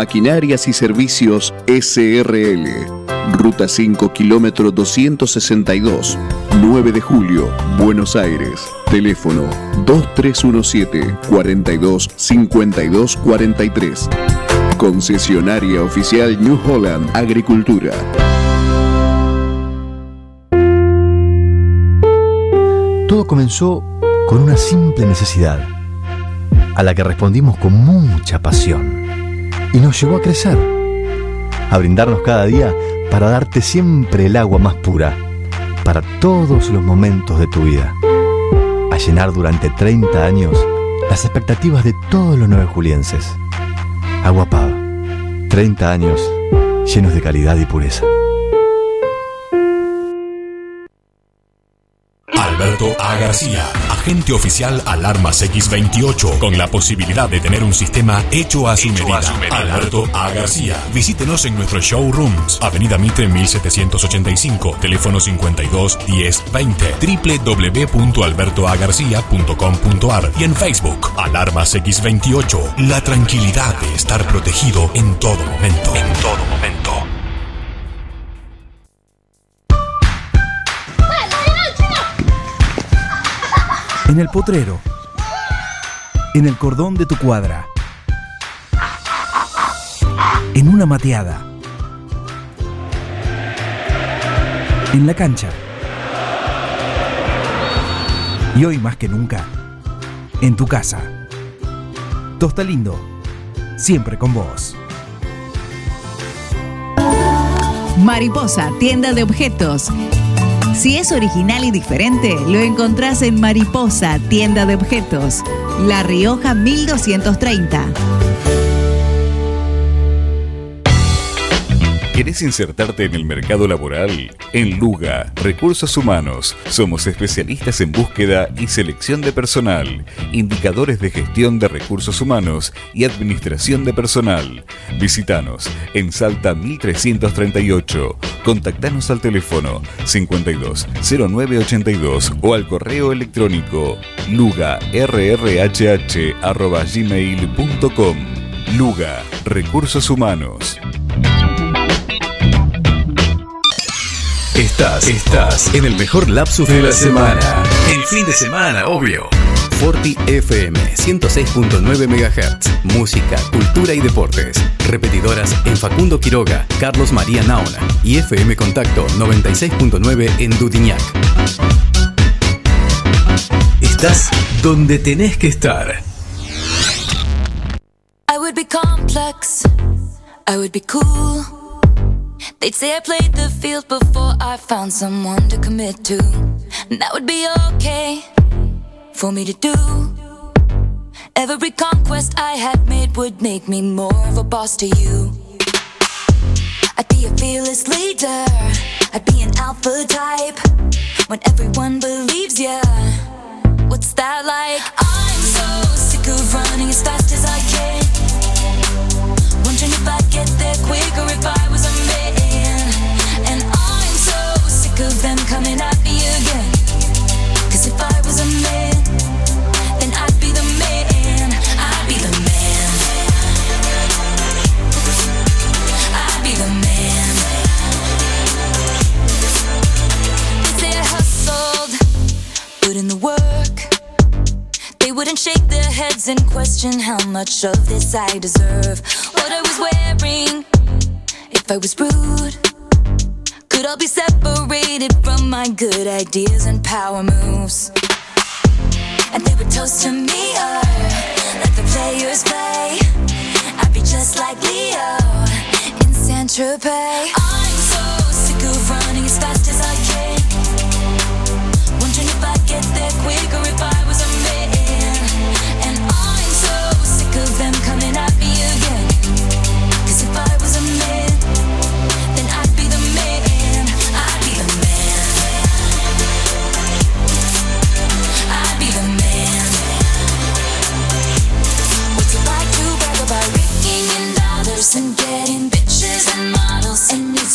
Maquinarias y Servicios SRL. Ruta 5, kilómetro 262, 9 de julio, Buenos Aires. Teléfono 2317 42 52 43. Concesionaria oficial New Holland Agricultura. Todo comenzó con una simple necesidad, a la que respondimos con mucha pasión, y nos llevó a crecer, a brindarnos cada día para darte siempre el agua más pura, para todos los momentos de tu vida, a llenar durante 30 años las expectativas de todos los nueve julienses. Agua Pava, 30 años llenos de calidad y pureza. Alberto A. García, agente oficial Alarmas X28, con la posibilidad de tener un sistema hecho a su, medida. Alberto A. García. Visítenos en nuestros showrooms, Avenida Mitre 1785, teléfono 52 10 20, www.albertoagarcía.com.ar y en Facebook, Alarmas X28, la tranquilidad de estar protegido en todo momento. En todo momento. En el potrero. En el cordón de tu cuadra. En una mateada. En la cancha. Y hoy más que nunca, en tu casa. Tosta Lindo, siempre con vos. Mariposa, tienda de objetos. Si es original y diferente, lo encontrás en Mariposa, tienda de objetos. La Rioja 1230. ¿Querés insertarte en el mercado laboral? En Luga, Recursos Humanos, somos especialistas en búsqueda y selección de personal, indicadores de gestión de recursos humanos y administración de personal. Visítanos en Salta 1338. Contactanos al teléfono 52 0982 o al correo electrónico lugarrhh@gmail.com. Luga, Recursos Humanos. Estás, en el mejor lapsus de la semana. El fin de semana, obvio. Forti FM 106.9 MHz. Música, cultura y deportes. Repetidoras en Facundo Quiroga, Carlos María Naona y FM Contacto 96.9 en Dudiñac. Estás donde tenés que estar. I would be complex. I would be cool. They'd say I played the field before I found someone to commit to. And that would be okay for me to do. Every conquest I had made would make me more of a boss to you. I'd be a fearless leader. I'd be an alpha type. When everyone believes ya. What's that like? I'm so sick of running as fast as I can. Wondering if I'd get there quicker if I of them coming at me again. Cause if I was a man, then I'd be the man. I'd be the man. I'd be the man. They'd say I hustled, put in the work. They wouldn't shake their heads and question how much of this I deserve. What I was wearing, if I was rude, could all be separated from my good ideas and power moves. And they would toast to me, or let the players play. I'd be just like Leo in Saint Tropez. I'm so sick of running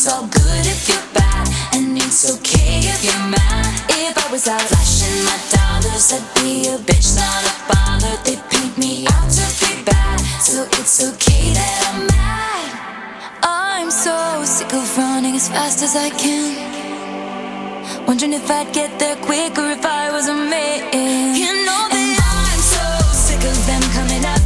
it's all good if you're bad, and it's okay if you're mad. If I was out flashing my dollars, I'd be a bitch, not a bother. They paint me out to be bad, so it's okay that I'm mad. I'm so sick of running as fast as I can. Wondering if I'd get there quicker if I was a man. You know that I'm so sick of them coming at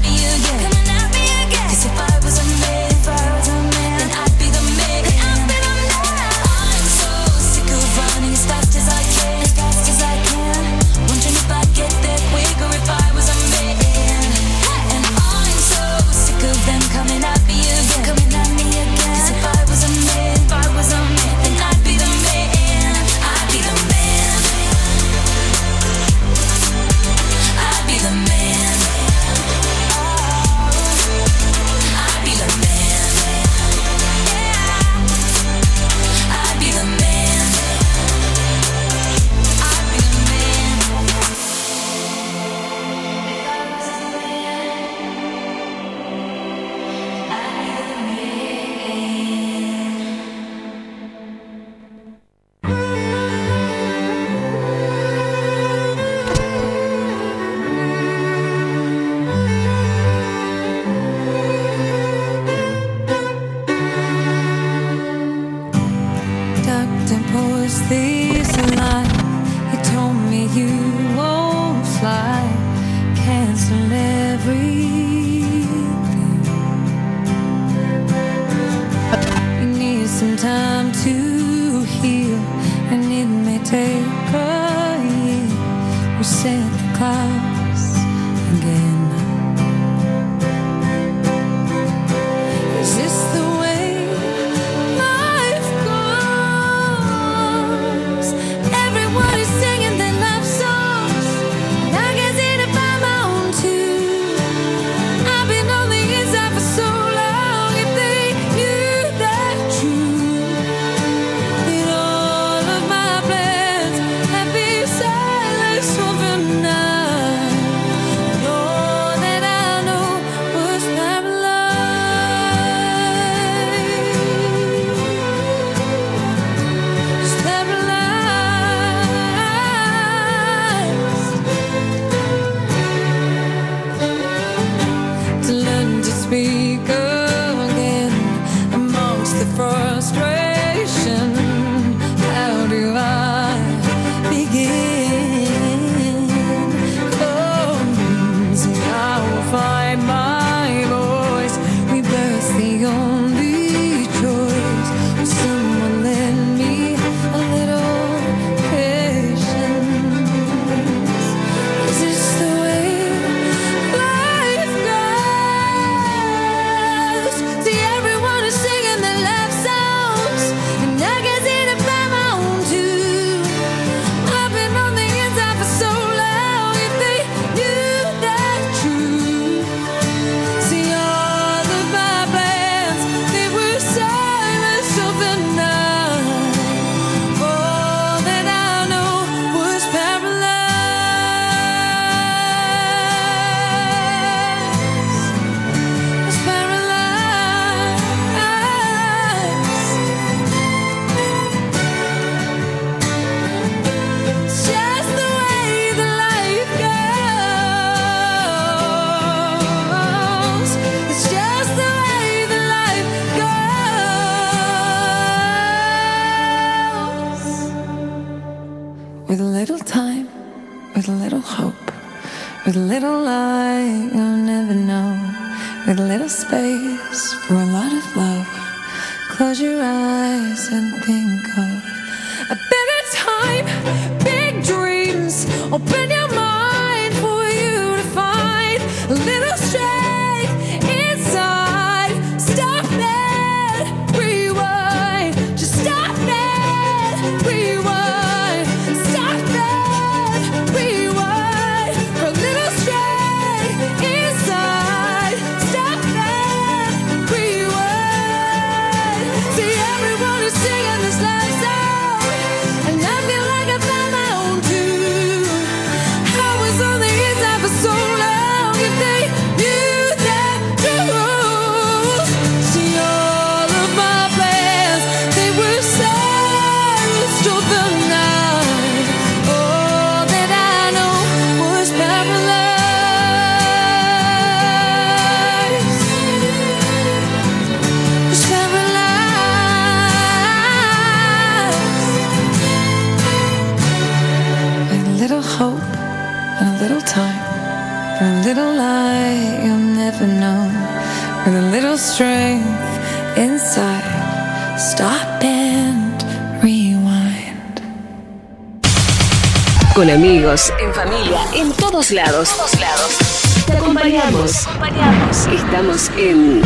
todos lados. Todos lados. Te acompañamos. acompañamos. Estamos en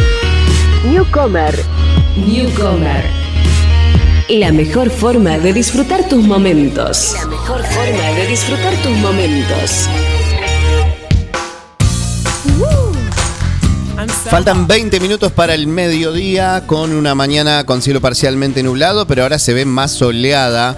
Newcomer. Newcomer. La mejor forma de disfrutar tus momentos. La mejor forma de disfrutar tus momentos. Faltan 20 minutos para el mediodía con una mañana con cielo parcialmente nublado, pero ahora se ve más soleada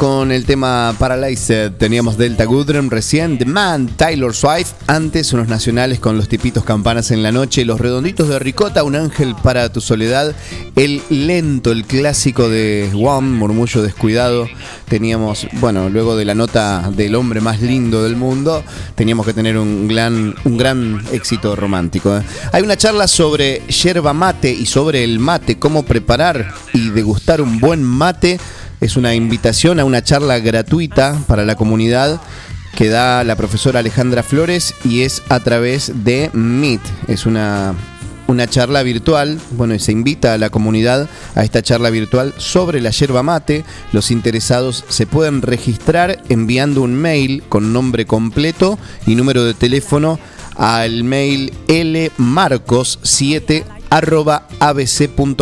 con el tema Paralyzed. Eh, teníamos Delta Goodrem recién, The Man, Taylor Swift. Antes unos nacionales con los tipitos campanas en la noche, Los Redonditos de Ricota, Un Ángel para tu Soledad, El Lento, el clásico de One, Murmullo Descuidado. Teníamos, bueno, luego de la nota del hombre más lindo del mundo, teníamos que tener un gran, un gran éxito romántico. Eh. Hay una charla sobre yerba mate y sobre el mate, cómo preparar y degustar un buen mate es una invitación a una charla gratuita para la comunidad que da la profesora Alejandra Flores y es a través de Meet. Es una, una charla virtual, bueno, se invita a la comunidad a esta charla virtual sobre la yerba mate. Los interesados se pueden registrar enviando un mail con nombre completo y número de teléfono al mail lmarcos7 arroba abc.gov.ar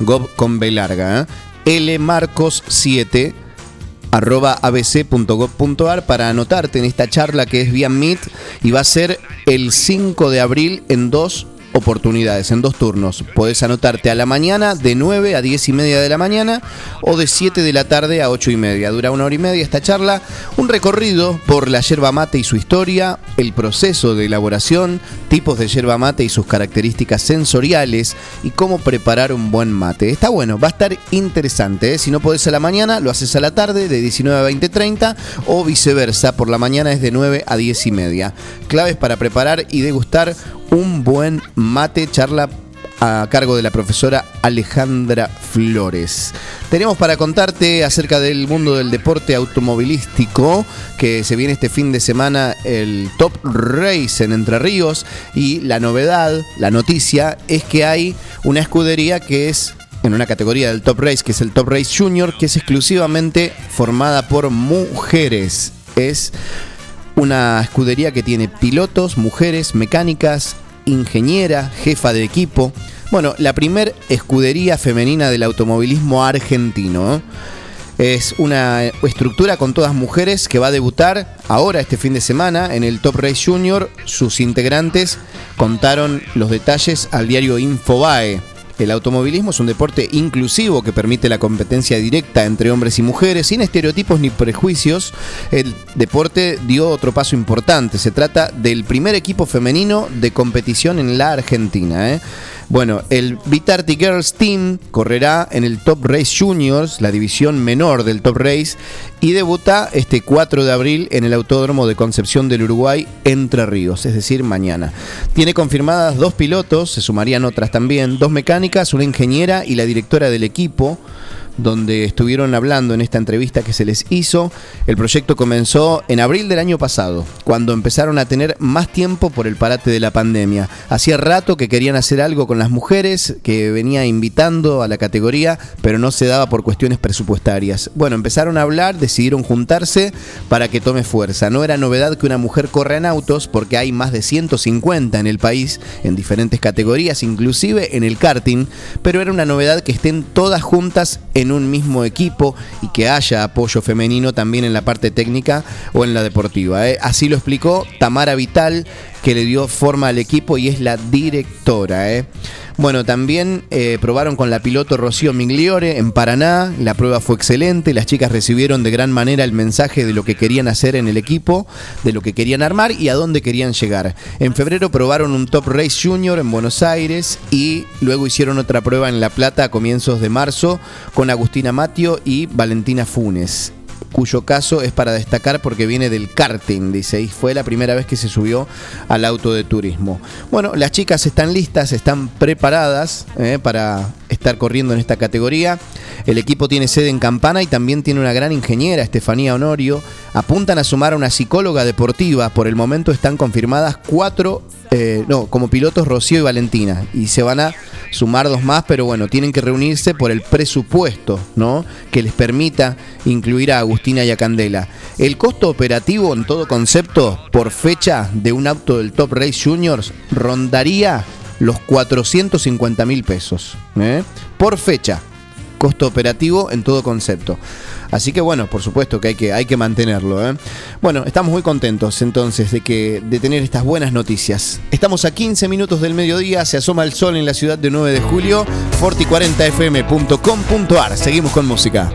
gov con B larga ¿eh? Lmarcos7 arroba abc.gov.ar para anotarte en esta charla que es vía Meet y va a ser el 5 de abril en dos oportunidades, en dos turnos. Podés anotarte a la mañana de 9 a 10 y media de la mañana o de 7 de la tarde a 8 y media. Dura una hora y media esta charla, un recorrido por la yerba mate y su historia, el proceso de elaboración, tipos de yerba mate y sus características sensoriales y cómo preparar un buen mate. Está bueno, va a estar interesante. ¿eh? Si no podés a la mañana, lo haces a la tarde de 19 a 20, 30 o viceversa. Por la mañana es de 9 a 10 y media. Claves para preparar y degustar un buen mate, charla a cargo de la profesora Alejandra Flores. Tenemos para contarte acerca del mundo del deporte automovilístico, que se viene este fin de semana el Top Race en Entre Ríos y la novedad, la noticia es que hay una escudería que es en una categoría del Top Race, que es el Top Race Junior, que es exclusivamente formada por mujeres. Es una escudería que tiene pilotos, mujeres, mecánicas, ingeniera, jefa de equipo. Bueno, la primer escudería femenina del automovilismo argentino. ¿eh? Es una estructura con todas mujeres que va a debutar ahora este fin de semana en el Top Race Junior. Sus integrantes contaron los detalles al diario Infobae. El automovilismo es un deporte inclusivo que permite la competencia directa entre hombres y mujeres sin estereotipos ni prejuicios. El deporte dio otro paso importante. Se trata del primer equipo femenino de competición en la Argentina. ¿eh? Bueno, el Vitarti Girls Team correrá en el Top Race Juniors, la división menor del Top Race, y debuta este 4 de abril en el Autódromo de Concepción del Uruguay, Entre Ríos, es decir, mañana. Tiene confirmadas dos pilotos, se sumarían otras también, dos mecánicas, una ingeniera y la directora del equipo donde estuvieron hablando en esta entrevista que se les hizo. El proyecto comenzó en abril del año pasado, cuando empezaron a tener más tiempo por el parate de la pandemia. Hacía rato que querían hacer algo con las mujeres, que venía invitando a la categoría, pero no se daba por cuestiones presupuestarias. Bueno, empezaron a hablar, decidieron juntarse para que tome fuerza. No era novedad que una mujer corra en autos, porque hay más de 150 en el país, en diferentes categorías, inclusive en el karting, pero era una novedad que estén todas juntas en un mismo equipo y que haya apoyo femenino también en la parte técnica o en la deportiva. ¿eh? Así lo explicó Tamara Vital, que le dio forma al equipo y es la directora. ¿eh? Bueno, también eh, probaron con la piloto Rocío Migliore en Paraná, la prueba fue excelente, las chicas recibieron de gran manera el mensaje de lo que querían hacer en el equipo, de lo que querían armar y a dónde querían llegar. En febrero probaron un Top Race Junior en Buenos Aires y luego hicieron otra prueba en La Plata a comienzos de marzo con Agustina Matio y Valentina Funes cuyo caso es para destacar porque viene del karting, dice, y fue la primera vez que se subió al auto de turismo. Bueno, las chicas están listas, están preparadas eh, para estar corriendo en esta categoría. El equipo tiene sede en Campana y también tiene una gran ingeniera, Estefanía Honorio. Apuntan a sumar a una psicóloga deportiva. Por el momento están confirmadas cuatro, eh, no, como pilotos Rocío y Valentina. Y se van a sumar dos más, pero bueno, tienen que reunirse por el presupuesto, ¿no? Que les permita incluir a Agustina y a Candela. El costo operativo en todo concepto por fecha de un auto del Top Race Juniors rondaría los 450 mil pesos. ¿eh? Por fecha. Costo operativo en todo concepto. Así que bueno, por supuesto que hay que, hay que mantenerlo. ¿eh? Bueno, estamos muy contentos entonces de, que, de tener estas buenas noticias. Estamos a 15 minutos del mediodía, se asoma el sol en la ciudad de 9 de julio, forti40fm.com.ar. Seguimos con música.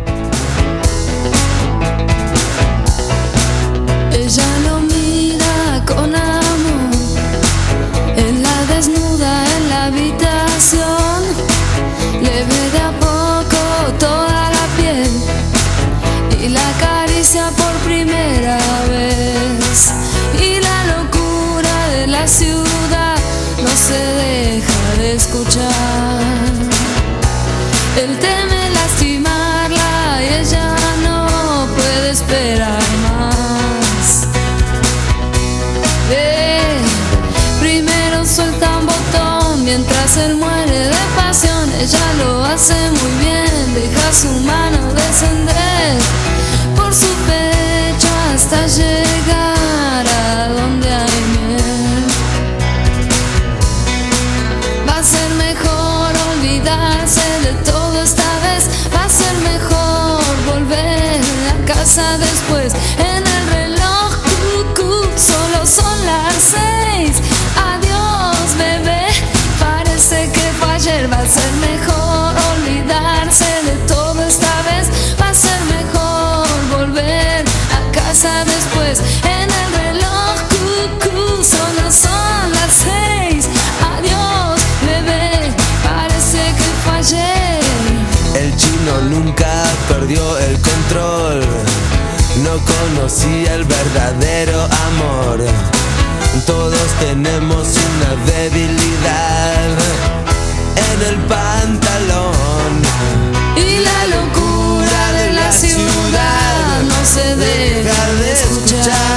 hace muy bien, deja su mano descender. perdió el control. No conocía el verdadero amor. Todos tenemos una debilidad en el pantalón. Y la locura de la ciudad no se deja de escuchar.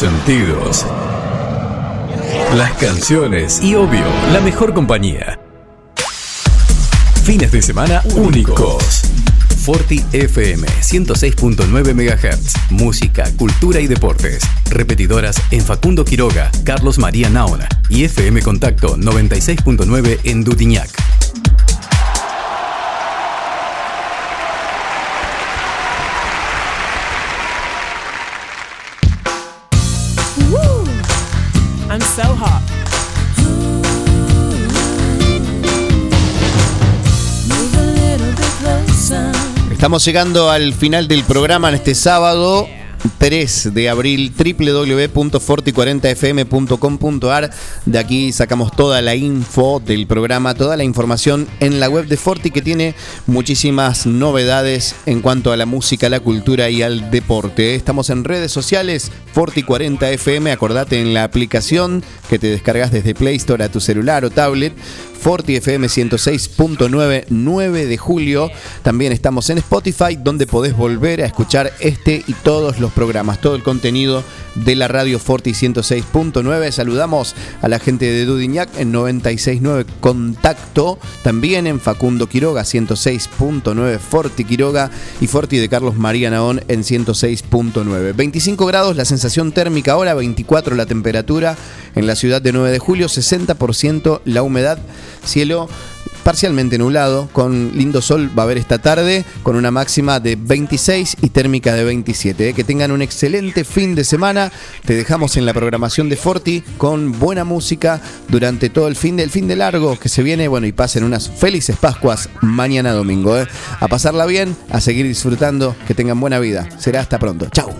Sentidos. Las canciones y obvio, la mejor compañía. Fines de semana únicos. Forti FM 106.9 MHz. Música, cultura y deportes. Repetidoras en Facundo Quiroga, Carlos María Naona y FM Contacto 96.9 en Dutiñac. Estamos llegando al final del programa en este sábado. 3 de abril, www.forti40fm.com.ar. De aquí sacamos toda la info del programa, toda la información en la web de Forti que tiene muchísimas novedades en cuanto a la música, la cultura y al deporte. Estamos en redes sociales, Forti40fm, acordate en la aplicación que te descargas desde Play Store a tu celular o tablet. Forti FM 106.9, 9 de julio. También estamos en Spotify, donde podés volver a escuchar este y todos los programas, todo el contenido de la radio Forti 106.9. Saludamos a la gente de Dudignac en 96.9 Contacto, también en Facundo Quiroga 106.9 Forti Quiroga y Forti de Carlos María Naón en 106.9. 25 grados la sensación térmica ahora, 24 la temperatura en la ciudad de 9 de julio, 60% la humedad, cielo parcialmente nublado, con lindo sol va a haber esta tarde, con una máxima de 26 y térmica de 27. ¿eh? Que tengan un excelente fin de semana. Te dejamos en la programación de Forti con buena música durante todo el fin del fin de largo que se viene. Bueno, y pasen unas felices Pascuas mañana domingo. ¿eh? A pasarla bien, a seguir disfrutando, que tengan buena vida. Será hasta pronto. Chau.